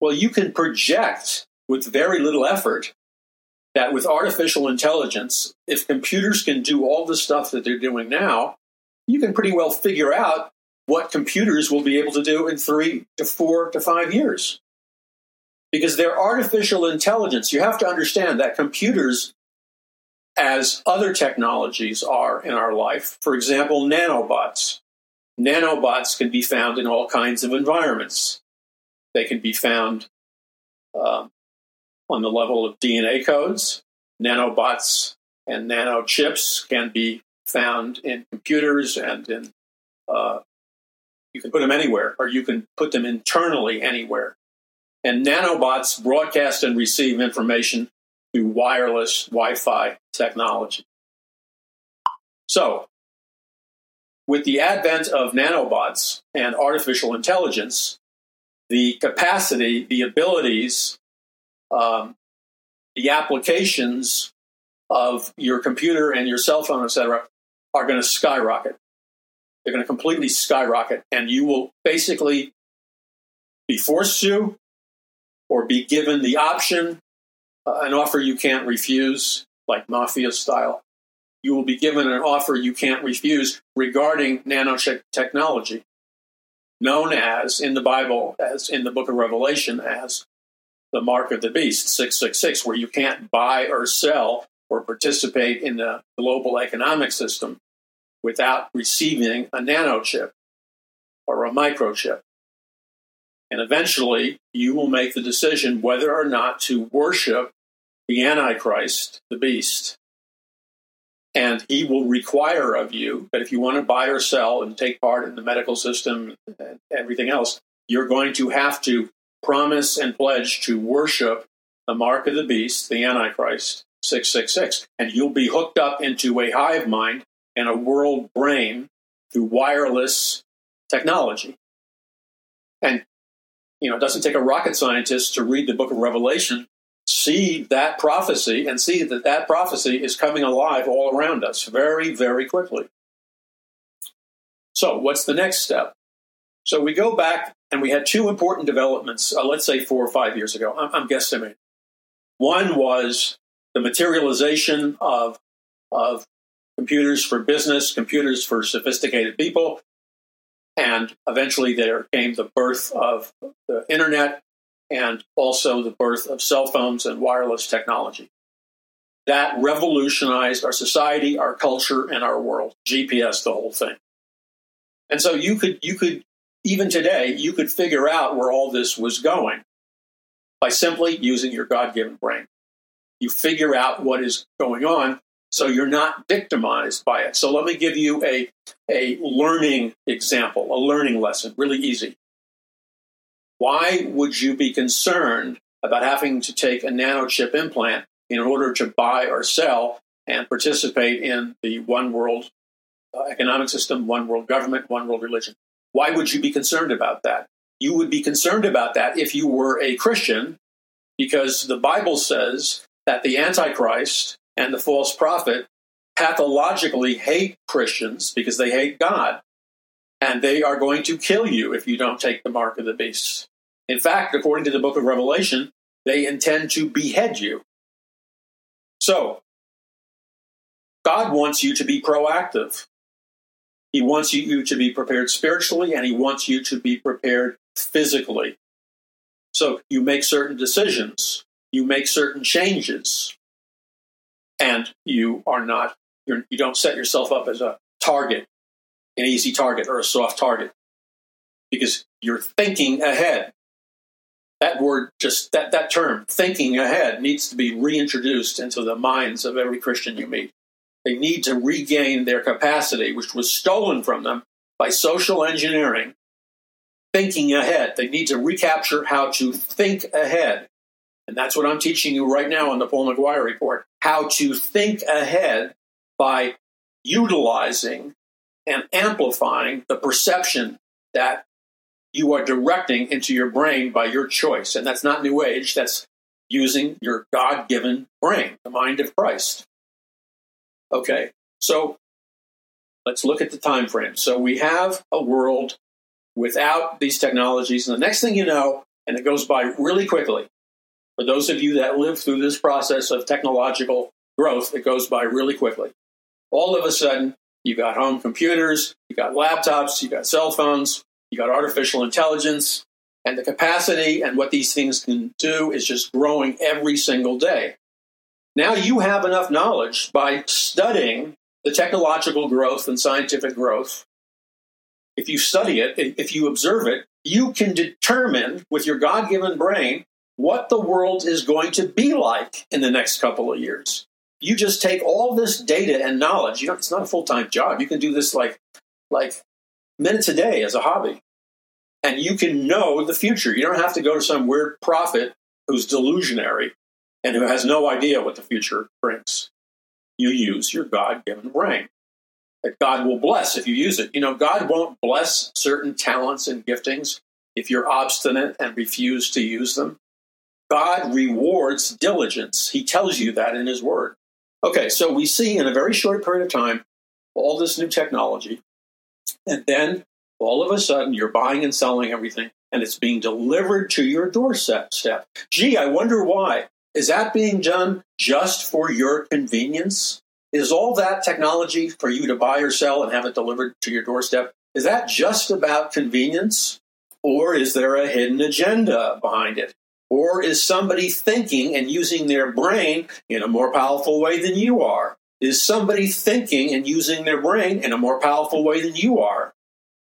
Well, you can project with very little effort that with artificial intelligence, if computers can do all the stuff that they're doing now, you can pretty well figure out what computers will be able to do in three to four to five years. Because they're artificial intelligence. You have to understand that computers, as other technologies are in our life, for example, nanobots. Nanobots can be found in all kinds of environments. They can be found um, on the level of DNA codes. Nanobots and nanochips can be found in computers and in uh, you can put them anywhere or you can put them internally anywhere. And nanobots broadcast and receive information through wireless Wi Fi technology. So, with the advent of nanobots and artificial intelligence, the capacity, the abilities um, the applications of your computer and your cell phone, etc., are going to skyrocket. They're going to completely skyrocket, and you will basically be forced to or be given the option, an offer you can't refuse, like mafia style. You will be given an offer you can't refuse regarding nanotechnology, known as in the Bible, as in the book of Revelation, as the mark of the beast, 666, where you can't buy or sell or participate in the global economic system without receiving a nanochip or a microchip. And eventually, you will make the decision whether or not to worship the Antichrist, the beast. And he will require of you that if you want to buy or sell and take part in the medical system and everything else, you're going to have to promise and pledge to worship the mark of the beast, the Antichrist, 666. And you'll be hooked up into a hive mind and a world brain through wireless technology. And, you know, it doesn't take a rocket scientist to read the book of Revelation, see that prophecy, and see that that prophecy is coming alive all around us very, very quickly. So, what's the next step? So, we go back and we had two important developments, uh, let's say four or five years ago. I'm, I'm guesstimating. One was the materialization of, of computers for business, computers for sophisticated people. And eventually there came the birth of the internet and also the birth of cell phones and wireless technology. That revolutionized our society, our culture, and our world. GPS, the whole thing. And so you could you could even today, you could figure out where all this was going by simply using your God given brain. You figure out what is going on so you're not victimized by it. So let me give you a, a learning example, a learning lesson, really easy. Why would you be concerned about having to take a nanochip implant in order to buy or sell and participate in the one world uh, economic system, one world government, one world religion? Why would you be concerned about that? You would be concerned about that if you were a Christian, because the Bible says that the Antichrist and the false prophet pathologically hate Christians because they hate God. And they are going to kill you if you don't take the mark of the beast. In fact, according to the book of Revelation, they intend to behead you. So, God wants you to be proactive. He wants you to be prepared spiritually and he wants you to be prepared physically. So you make certain decisions, you make certain changes, and you are not, you're, you do not set yourself up as a target, an easy target or a soft target, because you're thinking ahead. That word, just that, that term, thinking ahead, needs to be reintroduced into the minds of every Christian you meet. They need to regain their capacity, which was stolen from them by social engineering, thinking ahead. They need to recapture how to think ahead. And that's what I'm teaching you right now on the Paul McGuire report how to think ahead by utilizing and amplifying the perception that you are directing into your brain by your choice. And that's not New Age, that's using your God given brain, the mind of Christ. Okay, so let's look at the time frame. So we have a world without these technologies. And the next thing you know, and it goes by really quickly, for those of you that live through this process of technological growth, it goes by really quickly. All of a sudden, you got home computers, you got laptops, you got cell phones, you got artificial intelligence, and the capacity and what these things can do is just growing every single day. Now you have enough knowledge by studying the technological growth and scientific growth. If you study it, if you observe it, you can determine with your God given brain what the world is going to be like in the next couple of years. You just take all this data and knowledge. You know, it's not a full time job. You can do this like like minutes a day as a hobby. And you can know the future. You don't have to go to some weird prophet who's delusionary and who has no idea what the future brings. You use your God given brain that God will bless if you use it. You know, God won't bless certain talents and giftings if you're obstinate and refuse to use them. God rewards diligence. He tells you that in His Word. Okay, so we see in a very short period of time all this new technology, and then all of a sudden you're buying and selling everything, and it's being delivered to your doorstep. Step. Gee, I wonder why. Is that being done just for your convenience? Is all that technology for you to buy or sell and have it delivered to your doorstep? Is that just about convenience? Or is there a hidden agenda behind it? Or is somebody thinking and using their brain in a more powerful way than you are? Is somebody thinking and using their brain in a more powerful way than you are?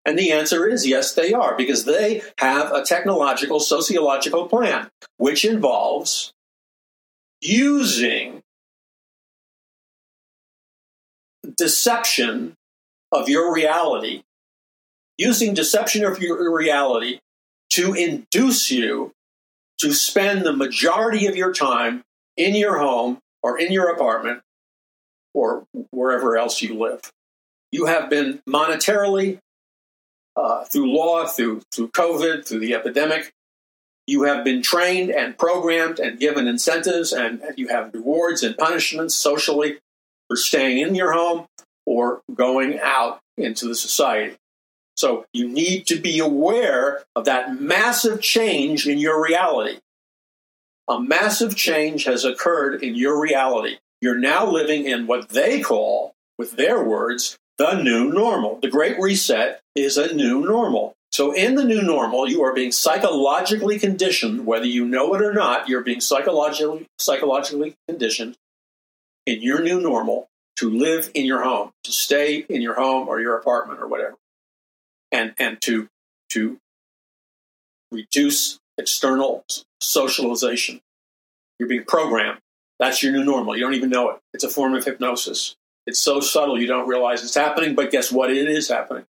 And the answer is yes, they are, because they have a technological, sociological plan, which involves using deception of your reality, using deception of your reality to induce you to spend the majority of your time in your home or in your apartment or wherever else you live. You have been monetarily, uh, through law, through, through COVID, through the epidemic, you have been trained and programmed and given incentives, and you have rewards and punishments socially for staying in your home or going out into the society. So you need to be aware of that massive change in your reality. A massive change has occurred in your reality. You're now living in what they call, with their words, the new normal. The Great Reset is a new normal. So, in the new normal, you are being psychologically conditioned, whether you know it or not, you're being psychologically, psychologically conditioned in your new normal to live in your home, to stay in your home or your apartment or whatever and and to to reduce external socialization. You're being programmed. That's your new normal. You don't even know it. It's a form of hypnosis. It's so subtle you don't realize it's happening, but guess what? It is happening.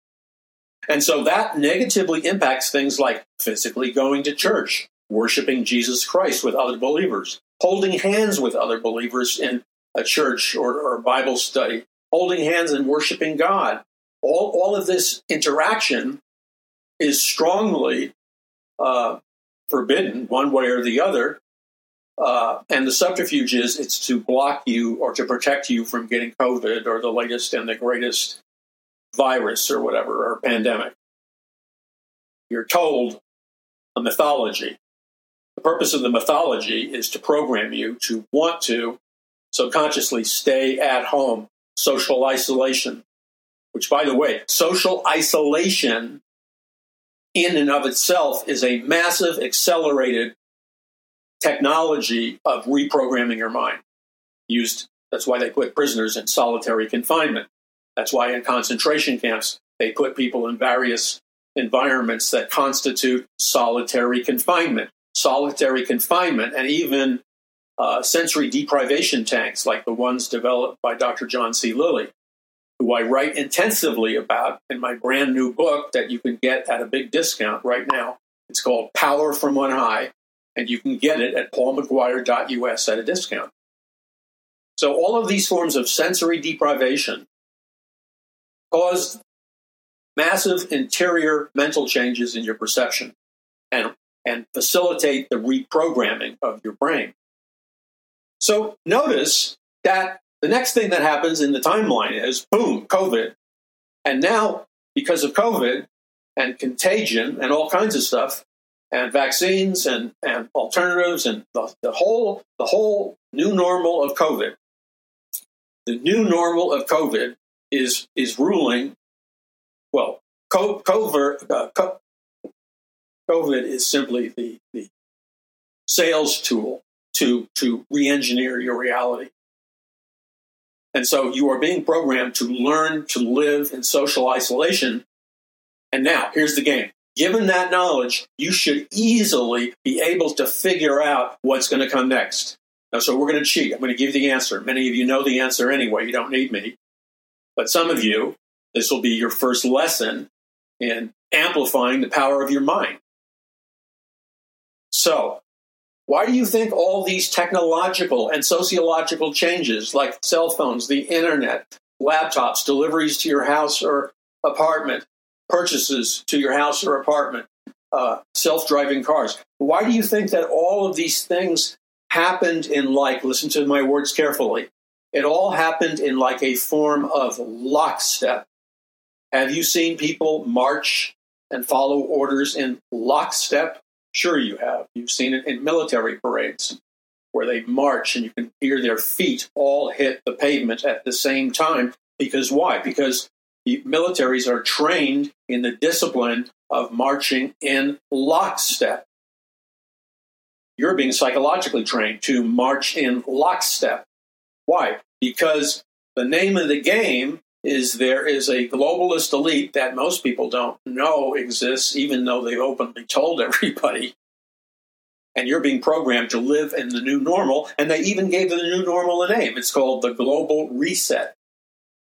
And so that negatively impacts things like physically going to church, worshiping Jesus Christ with other believers, holding hands with other believers in a church or, or Bible study, holding hands and worshiping God, all, all of this interaction is strongly uh, forbidden one way or the other. Uh, and the subterfuge is it's to block you or to protect you from getting COVID or the latest and the greatest virus or whatever, or pandemic. You're told a mythology. The purpose of the mythology is to program you to want to subconsciously stay at home, social isolation, which, by the way, social isolation in and of itself is a massive accelerated technology of reprogramming your mind. Used, that's why they put prisoners in solitary confinement. That's why in concentration camps, they put people in various environments that constitute solitary confinement. Solitary confinement and even uh, sensory deprivation tanks like the ones developed by Dr. John C. Lilly who I write intensively about in my brand new book that you can get at a big discount right now. It's called Power from On High, and you can get it at paulmcguire.us at a discount. So, all of these forms of sensory deprivation cause massive interior mental changes in your perception and, and facilitate the reprogramming of your brain. So, notice that the next thing that happens in the timeline is boom, COVID. And now, because of COVID and contagion and all kinds of stuff, and vaccines and, and alternatives and the, the whole the whole new normal of COVID. The new normal of COVID is is ruling. Well, COVID, uh, COVID is simply the, the sales tool to to re-engineer your reality. And so you are being programmed to learn to live in social isolation. And now, here's the game. Given that knowledge, you should easily be able to figure out what's going to come next. Now, so we're going to cheat. I'm going to give you the answer. Many of you know the answer anyway. You don't need me. But some of you, this will be your first lesson in amplifying the power of your mind. So, why do you think all these technological and sociological changes, like cell phones, the internet, laptops, deliveries to your house or apartment, purchases to your house or apartment, uh, self driving cars, why do you think that all of these things happened in like, listen to my words carefully, it all happened in like a form of lockstep? Have you seen people march and follow orders in lockstep? Sure, you have. You've seen it in military parades where they march and you can hear their feet all hit the pavement at the same time. Because why? Because the militaries are trained in the discipline of marching in lockstep. You're being psychologically trained to march in lockstep. Why? Because the name of the game is there is a globalist elite that most people don't know exists, even though they've openly told everybody. And you're being programmed to live in the new normal. And they even gave the new normal a name. It's called the global reset.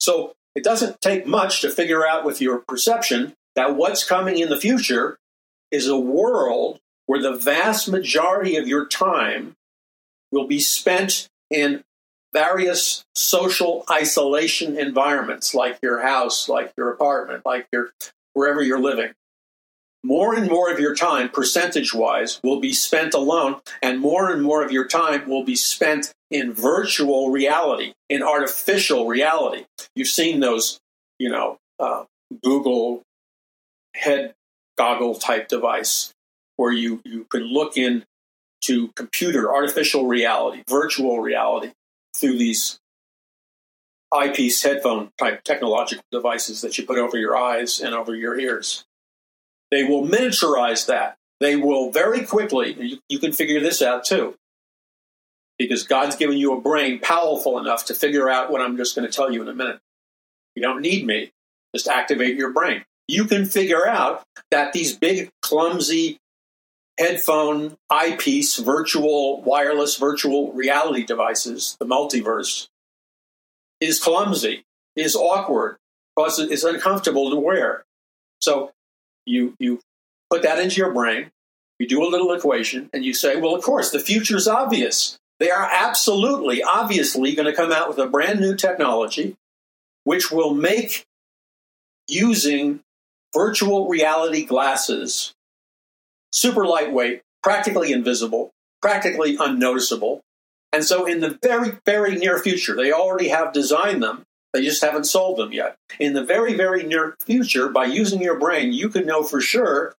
So it doesn't take much to figure out with your perception that what's coming in the future is a world where the vast majority of your time will be spent in various social isolation environments, like your house, like your apartment, like your wherever you're living. More and more of your time, percentage wise, will be spent alone, and more and more of your time will be spent in virtual reality, in artificial reality. You've seen those, you know, uh, Google head goggle type device where you, you can look into computer, artificial reality, virtual reality, through these eyepiece headphone type technological devices that you put over your eyes and over your ears. They will miniaturize that. They will very quickly, you, you can figure this out too, because God's given you a brain powerful enough to figure out what I'm just going to tell you in a minute. You don't need me. Just activate your brain. You can figure out that these big, clumsy headphone, eyepiece, virtual, wireless, virtual reality devices, the multiverse, is clumsy, is awkward, because it's uncomfortable to wear. So you you put that into your brain, you do a little equation, and you say, well, of course, the future is obvious. They are absolutely, obviously going to come out with a brand new technology which will make using virtual reality glasses super lightweight, practically invisible, practically unnoticeable. And so, in the very, very near future, they already have designed them. They just haven't sold them yet. In the very, very near future, by using your brain, you can know for sure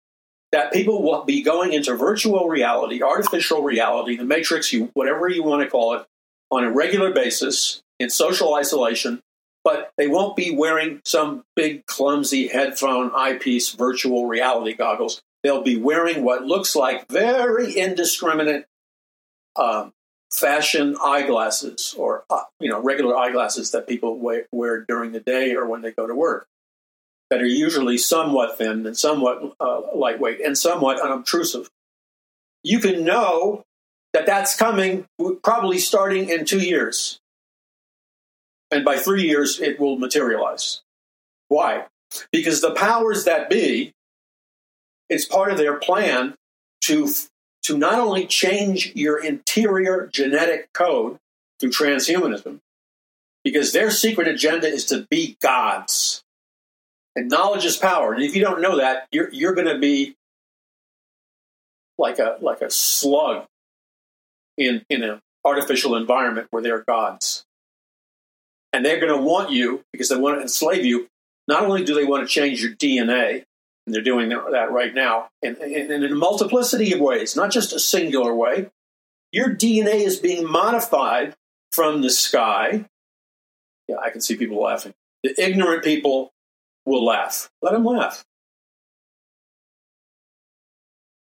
that people will be going into virtual reality, artificial reality, the matrix, you, whatever you want to call it, on a regular basis in social isolation, but they won't be wearing some big, clumsy headphone eyepiece virtual reality goggles. They'll be wearing what looks like very indiscriminate um, fashion eyeglasses or uh, you know regular eyeglasses that people wear, wear, during the day or when they go to work that are usually somewhat thin and somewhat uh, lightweight and somewhat unobtrusive. You can know that that's coming probably starting in two years. And by three years, it will materialize. Why? Because the powers that be, it's part of their plan to, to not only change your interior genetic code through transhumanism, because their secret agenda is to be gods. And knowledge is power. And if you don't know that, you're, you're going to be like a, like a slug in, in an artificial environment where they're gods. And they're going to want you, because they want to enslave you, not only do they want to change your DNA, and they're doing that right now, and in, a multiplicity of ways, not just a singular way. Your DNA is being modified from the sky. Yeah, I can see people laughing. The ignorant people will laugh. Let them laugh.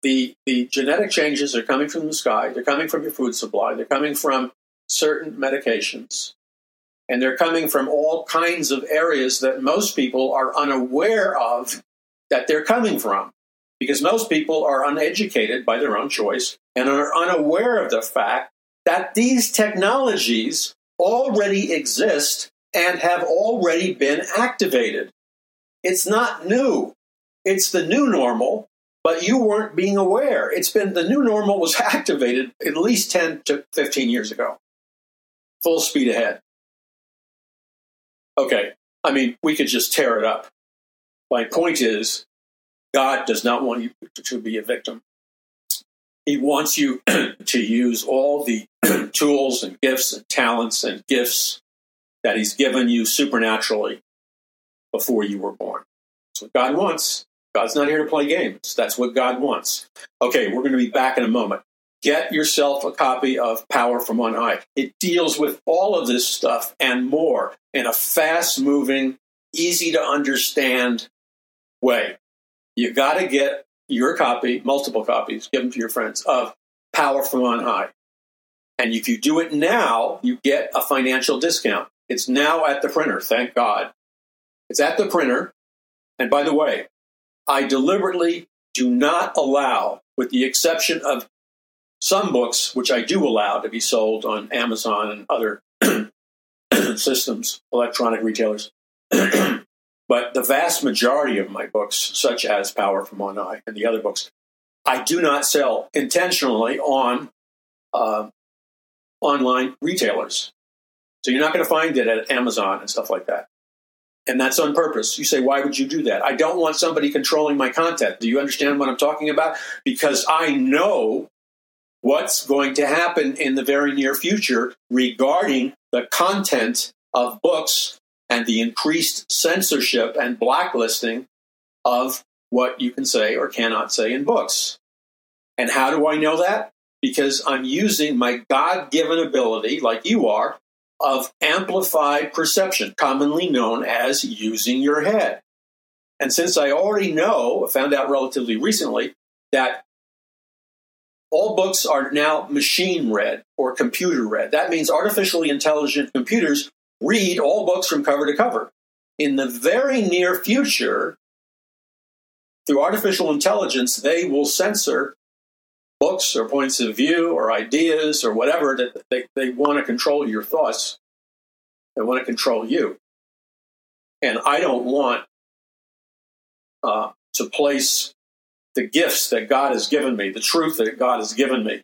The, the genetic changes are coming from the sky. They're coming from your food supply. They're coming from certain medications. And they're coming from all kinds of areas that most people are unaware of that they're coming from. Because most people are uneducated by their own choice and are unaware of the fact that these technologies already exist and have already been activated. It's not new. It's the new normal, but you weren't being aware. It's been the new normal was activated at least 10 to 15 years ago. Full speed ahead. Okay, I mean, we could just tear it up. My point is, God does not want you to be a victim. He wants you to use all the tools and gifts and talents and gifts that He's given you supernaturally before you were born. That's what God wants. God's not here to play games. That's what God wants. Okay, we're going to be back in a moment. Get yourself a copy of Power from On High. It deals with all of this stuff and more in a fast moving, easy to understand way. You got to get your copy, multiple copies, give them to your friends, of Power from On High. And if you do it now, you get a financial discount. It's now at the printer, thank God. It's at the printer. And by the way, I deliberately do not allow, with the exception of some books, which I do allow to be sold on Amazon and other systems, electronic retailers. but the vast majority of my books, such as Power from On High and the other books, I do not sell intentionally on uh, online retailers. So you're not going to find it at Amazon and stuff like that. And that's on purpose. You say, why would you do that? I don't want somebody controlling my content. Do you understand what I'm talking about? Because I know what's going to happen in the very near future regarding the content of books and the increased censorship and blacklisting of what you can say or cannot say in books. And how do I know that? Because I'm using my God given ability, like you are, of amplified perception, commonly known as using your head. And since I already know, found out relatively recently, that all books are now machine read or computer read. That means artificially intelligent computers read all books from cover to cover. In the very near future, through artificial intelligence, they will censor books or points of view or ideas or whatever that they, they want to control your thoughts. They want to control you. And I don't want uh, to place the gifts that God has given me, the truth that God has given me,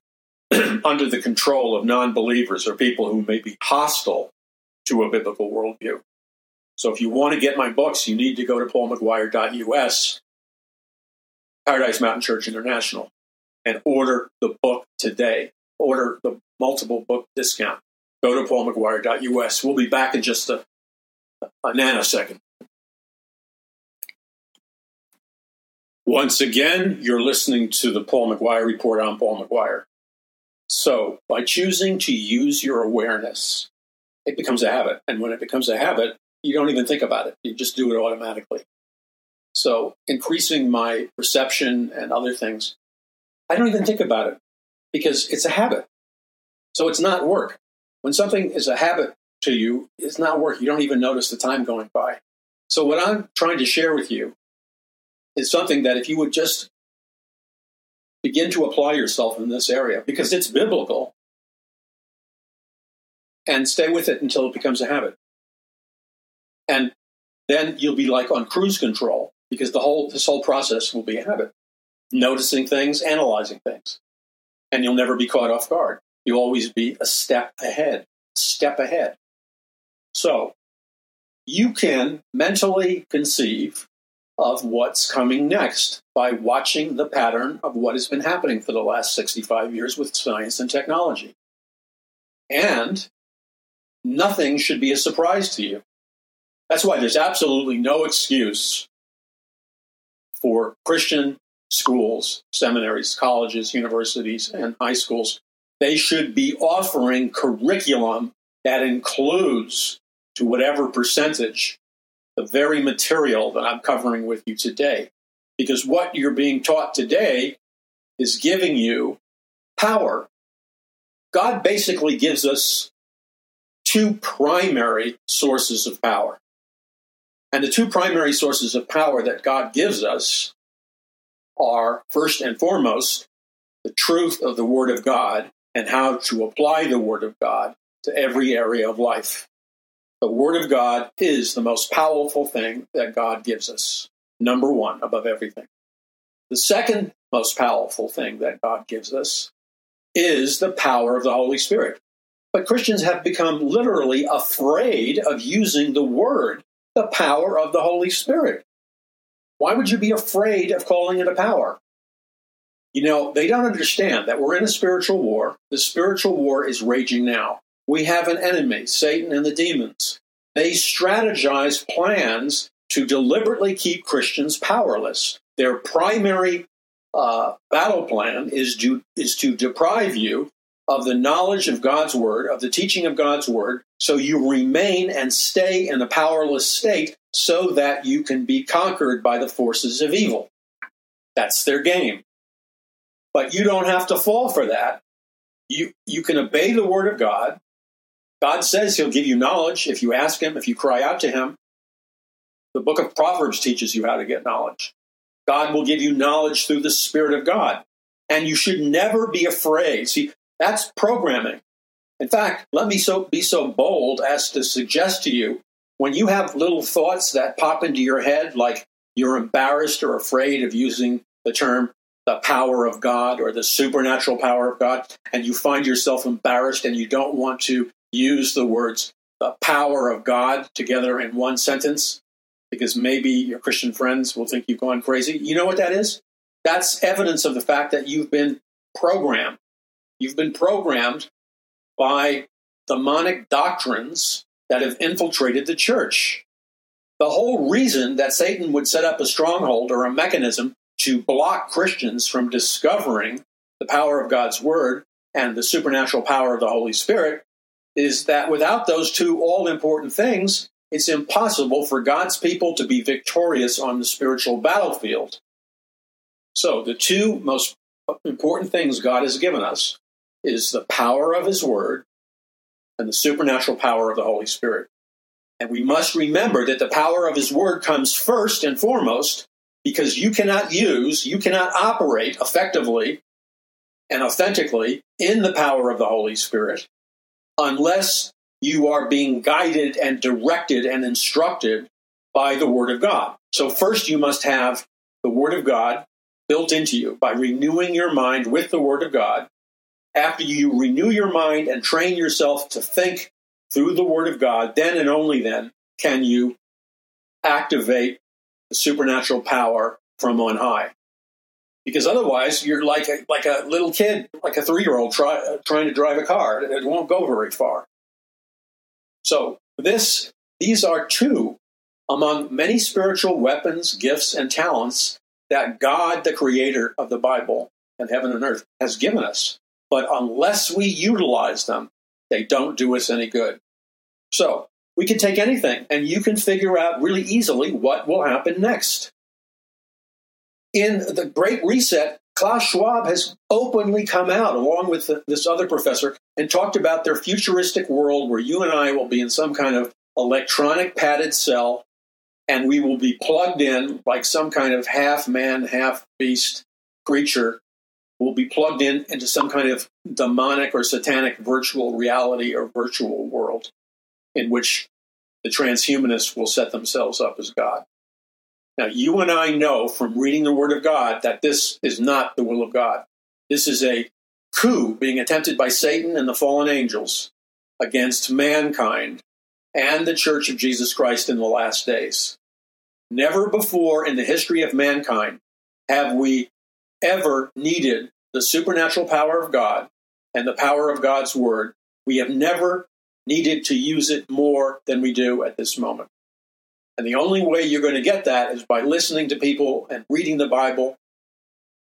under the control of non believers or people who may be hostile to a biblical worldview. So if you want to get my books, you need to go to paulmcguire.us, Paradise Mountain Church International, and order the book today. Order the multiple book discount. Go to paulmcguire.us. We'll be back in just a, a nanosecond. Once again, you're listening to the Paul McGuire Report. I'm Paul McGuire. So, by choosing to use your awareness, it becomes a habit. And when it becomes a habit, you don't even think about it, you just do it automatically. So, increasing my perception and other things, I don't even think about it because it's a habit. So, it's not work. When something is a habit to you, it's not work. You don't even notice the time going by. So, what I'm trying to share with you is something that if you would just begin to apply yourself in this area, because it's biblical, and stay with it until it becomes a habit. And then you'll be like on cruise control because the whole this whole process will be a habit. Noticing things, analyzing things. And you'll never be caught off guard. You'll always be a step ahead, step ahead. So you can mentally conceive of what's coming next by watching the pattern of what has been happening for the last 65 years with science and technology. And nothing should be a surprise to you. That's why there's absolutely no excuse for Christian schools, seminaries, colleges, universities, and high schools. They should be offering curriculum that includes, to whatever percentage, the very material that I'm covering with you today. Because what you're being taught today is giving you power. God basically gives us two primary sources of power. And the two primary sources of power that God gives us are, first and foremost, the truth of the Word of God and how to apply the Word of God to every area of life. The Word of God is the most powerful thing that God gives us, number one above everything. The second most powerful thing that God gives us is the power of the Holy Spirit. But Christians have become literally afraid of using the word, the power of the Holy Spirit. Why would you be afraid of calling it a power? You know, they don't understand that we're in a spiritual war. The spiritual war is raging now. We have an enemy, Satan and the demons. They strategize plans to deliberately keep Christians powerless. Their primary uh, battle plan is to, is to deprive you of the knowledge of God's word, of the teaching of God's word, so you remain and stay in a powerless state so that you can be conquered by the forces of evil. That's their game. But you don't have to fall for that. You, you can obey the word of God. God says he'll give you knowledge if you ask him, if you cry out to him. The book of Proverbs teaches you how to get knowledge. God will give you knowledge through the Spirit of God. And you should never be afraid. See, that's programming. In fact, let me so, be so bold as to suggest to you when you have little thoughts that pop into your head, like you're embarrassed or afraid of using the term the power of God or the supernatural power of God, and you find yourself embarrassed and you don't want to use the words the power of God together in one sentence because maybe your Christian friends will think you've gone crazy. You know what that is? That's evidence of the fact that you've been programmed. You've been programmed by demonic doctrines that have infiltrated the church. The whole reason that Satan would set up a stronghold or a mechanism to block Christians from discovering the power of God's word and the supernatural power of the Holy Spirit is that without those two all important things, it's impossible for God's people to be victorious on the spiritual battlefield. So, the two most important things God has given us is the power of His Word and the supernatural power of the Holy Spirit. And we must remember that the power of His Word comes first and foremost because you cannot use, you cannot operate effectively and authentically in the power of the Holy Spirit unless you are being guided and directed and instructed by the Word of God. So, first, you must have the Word of God built into you by renewing your mind with the Word of God. After you renew your mind and train yourself to think through the Word of God, then and only then can you activate the supernatural power from on high. Because otherwise, you're like a, like a little kid, like a three year old try, uh, trying to drive a car. It won't go very far. So this, these are two among many spiritual weapons, gifts, and talents that God, the creator of the Bible and heaven and earth, has given us. But unless we utilize them, they don't do us any good. So we can take anything and you can figure out really easily what will happen next. In the Great Reset, Klaus Schwab has openly come out, along with this other professor, and talked about their futuristic world where you and I will be in some kind of electronic padded cell and we will be plugged in like some kind of half man, half beast creature. We'll be plugged in into some kind of demonic or satanic virtual reality or virtual world in which the transhumanists will set themselves up as God. Now, you and I know from reading the Word of God that this is not the will of God. This is a coup being attempted by Satan and the fallen angels against mankind and the Church of Jesus Christ in the last days. Never before in the history of mankind have we ever needed the supernatural power of God and the power of God's Word. We have never needed to use it more than we do at this moment. And the only way you're going to get that is by listening to people and reading the Bible,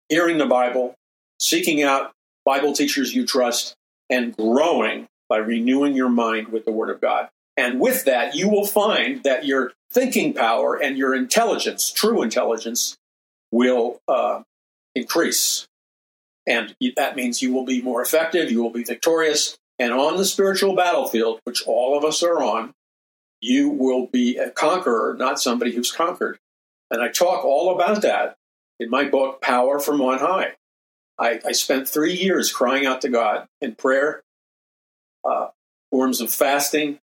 hearing the Bible, seeking out Bible teachers you trust, and growing by renewing your mind with the Word of God. And with that, you will find that your thinking power and your intelligence, true intelligence, will uh, increase. And that means you will be more effective, you will be victorious, and on the spiritual battlefield, which all of us are on, you will be a conqueror, not somebody who's conquered. And I talk all about that in my book, Power from On High. I, I spent three years crying out to God in prayer, uh, forms of fasting,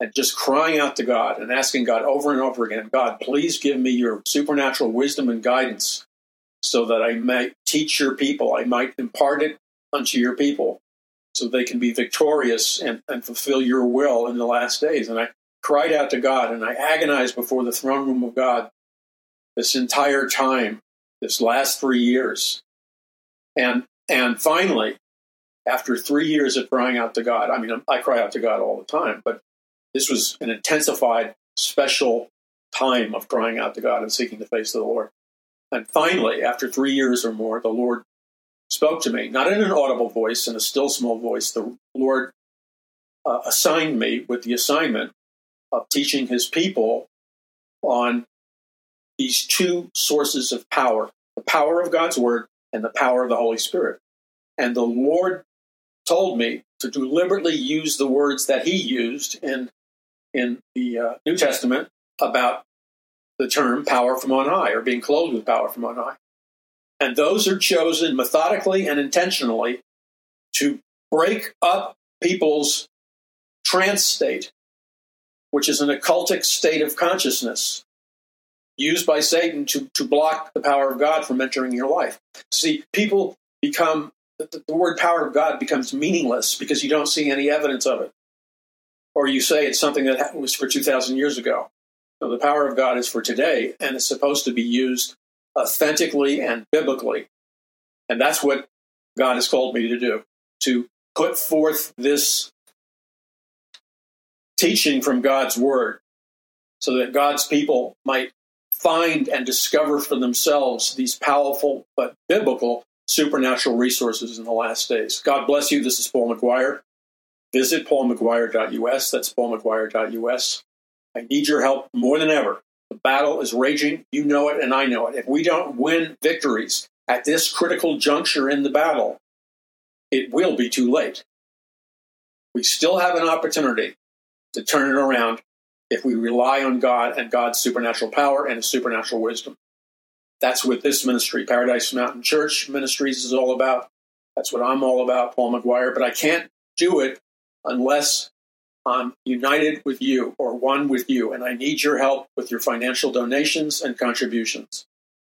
and just crying out to God and asking God over and over again God, please give me your supernatural wisdom and guidance so that I might teach your people, I might impart it unto your people so they can be victorious and, and fulfill your will in the last days. And I cried out to God and I agonized before the throne room of God this entire time, this last three years. And and finally, after three years of crying out to God, I mean, I cry out to God all the time, but this was an intensified, special time of crying out to God and seeking the face of the Lord. And finally, after three years or more, the Lord spoke to me, not in an audible voice, in a still small voice. The Lord uh, assigned me with the assignment of teaching his people on these two sources of power the power of God's word and the power of the Holy Spirit. And the Lord told me to deliberately use the words that he used in, in the uh, New Testament about the term power from on high or being clothed with power from on high. And those are chosen methodically and intentionally to break up people's trance state, which is an occultic state of consciousness used by Satan to, to block the power of God from entering your life. See, people become, the, the word power of God becomes meaningless because you don't see any evidence of it. Or you say it's something that was for 2,000 years ago. No, the power of God is for today, and it's supposed to be used authentically and biblically. And that's what God has called me to do to put forth this teaching from God's word so that God's people might find and discover for themselves these powerful but biblical supernatural resources in the last days. God bless you. This is Paul McGuire. Visit paulmcguire.us. That's paulmcguire.us. I need your help more than ever the battle is raging. You know it, and I know it. If we don't win victories at this critical juncture in the battle, it will be too late. We still have an opportunity to turn it around if we rely on God and God's supernatural power and His supernatural wisdom. That's what this ministry, Paradise Mountain Church Ministries, is all about. That's what I'm all about, Paul McGuire. But I can't do it unless I'm united with you or one with you, and I need your help with your financial donations and contributions.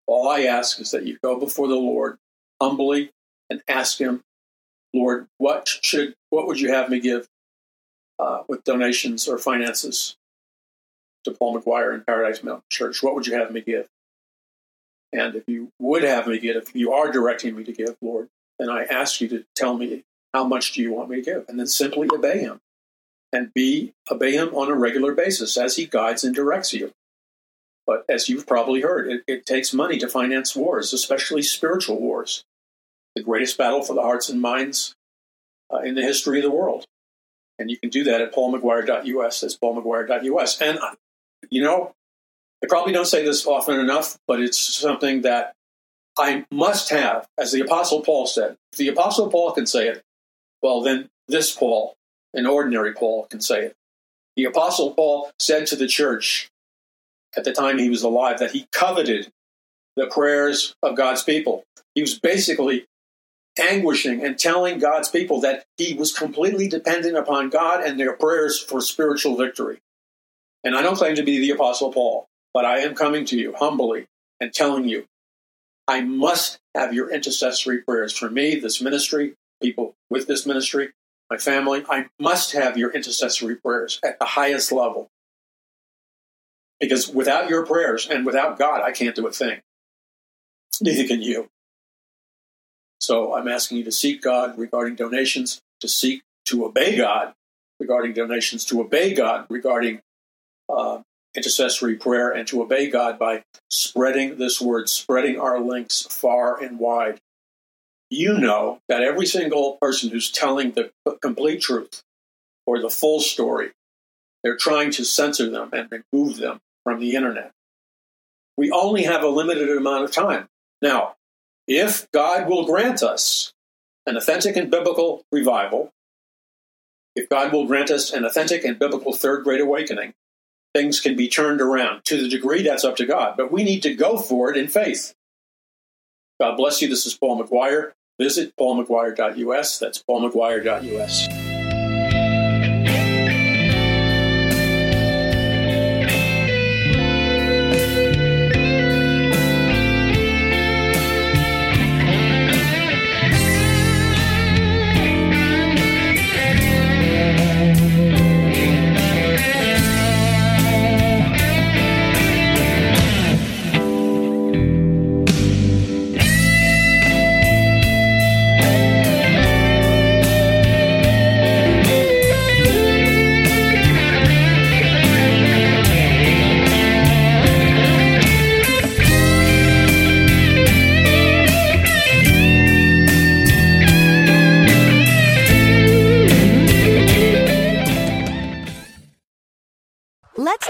All I ask is that you go before the Lord humbly and ask Him, Lord, what should what would you have me give uh, with donations or finances to Paul McGuire and Paradise Mountain Church? What would you have me give? And if you would have me give, if you are directing me to give, Lord, then I ask you to tell me how much do you want me to give, and then simply obey Him and B, obey him on a regular basis as he guides and directs you. But as you've probably heard, it, it, takes money to finance wars, especially spiritual wars. The greatest battle for the hearts and minds uh, in the history of the world. And you can do that at paulmcguire.us. That's paulmcguire.us. And, uh, you know, I probably don't say this often enough, but it's something that I must have, as the Apostle Paul said. If the Apostle Paul can say it, well, then this Paul an ordinary Paul can say it. The Apostle Paul said to the church at the time he was alive that he coveted the prayers of God's people. He was basically anguishing and telling God's people that he was completely dependent upon God and their prayers for spiritual victory. And I don't claim to be the Apostle Paul, but I am coming to you humbly and telling you I must have your intercessory prayers for me, this ministry, people with this ministry, my family. I must have your intercessory prayers at the highest level. Because without your prayers and without God, I can't do a thing. Neither can you. So I'm asking you to seek God regarding donations, to seek to obey God regarding donations, to obey God regarding uh, intercessory prayer, and to obey God by spreading this word, spreading our links far and wide. You know that every single person who's telling the complete truth or the full story, they're trying to censor them and remove them from the internet. We only have a limited amount of time. Now, if God will grant us an authentic and biblical revival, if God will grant us an authentic and biblical third great awakening, things can be turned around. To the degree that's up to God, but we need to go for it in faith. God bless you. This is Paul McGuire. Visit paulmcguire.us. That's paulmcguire.us.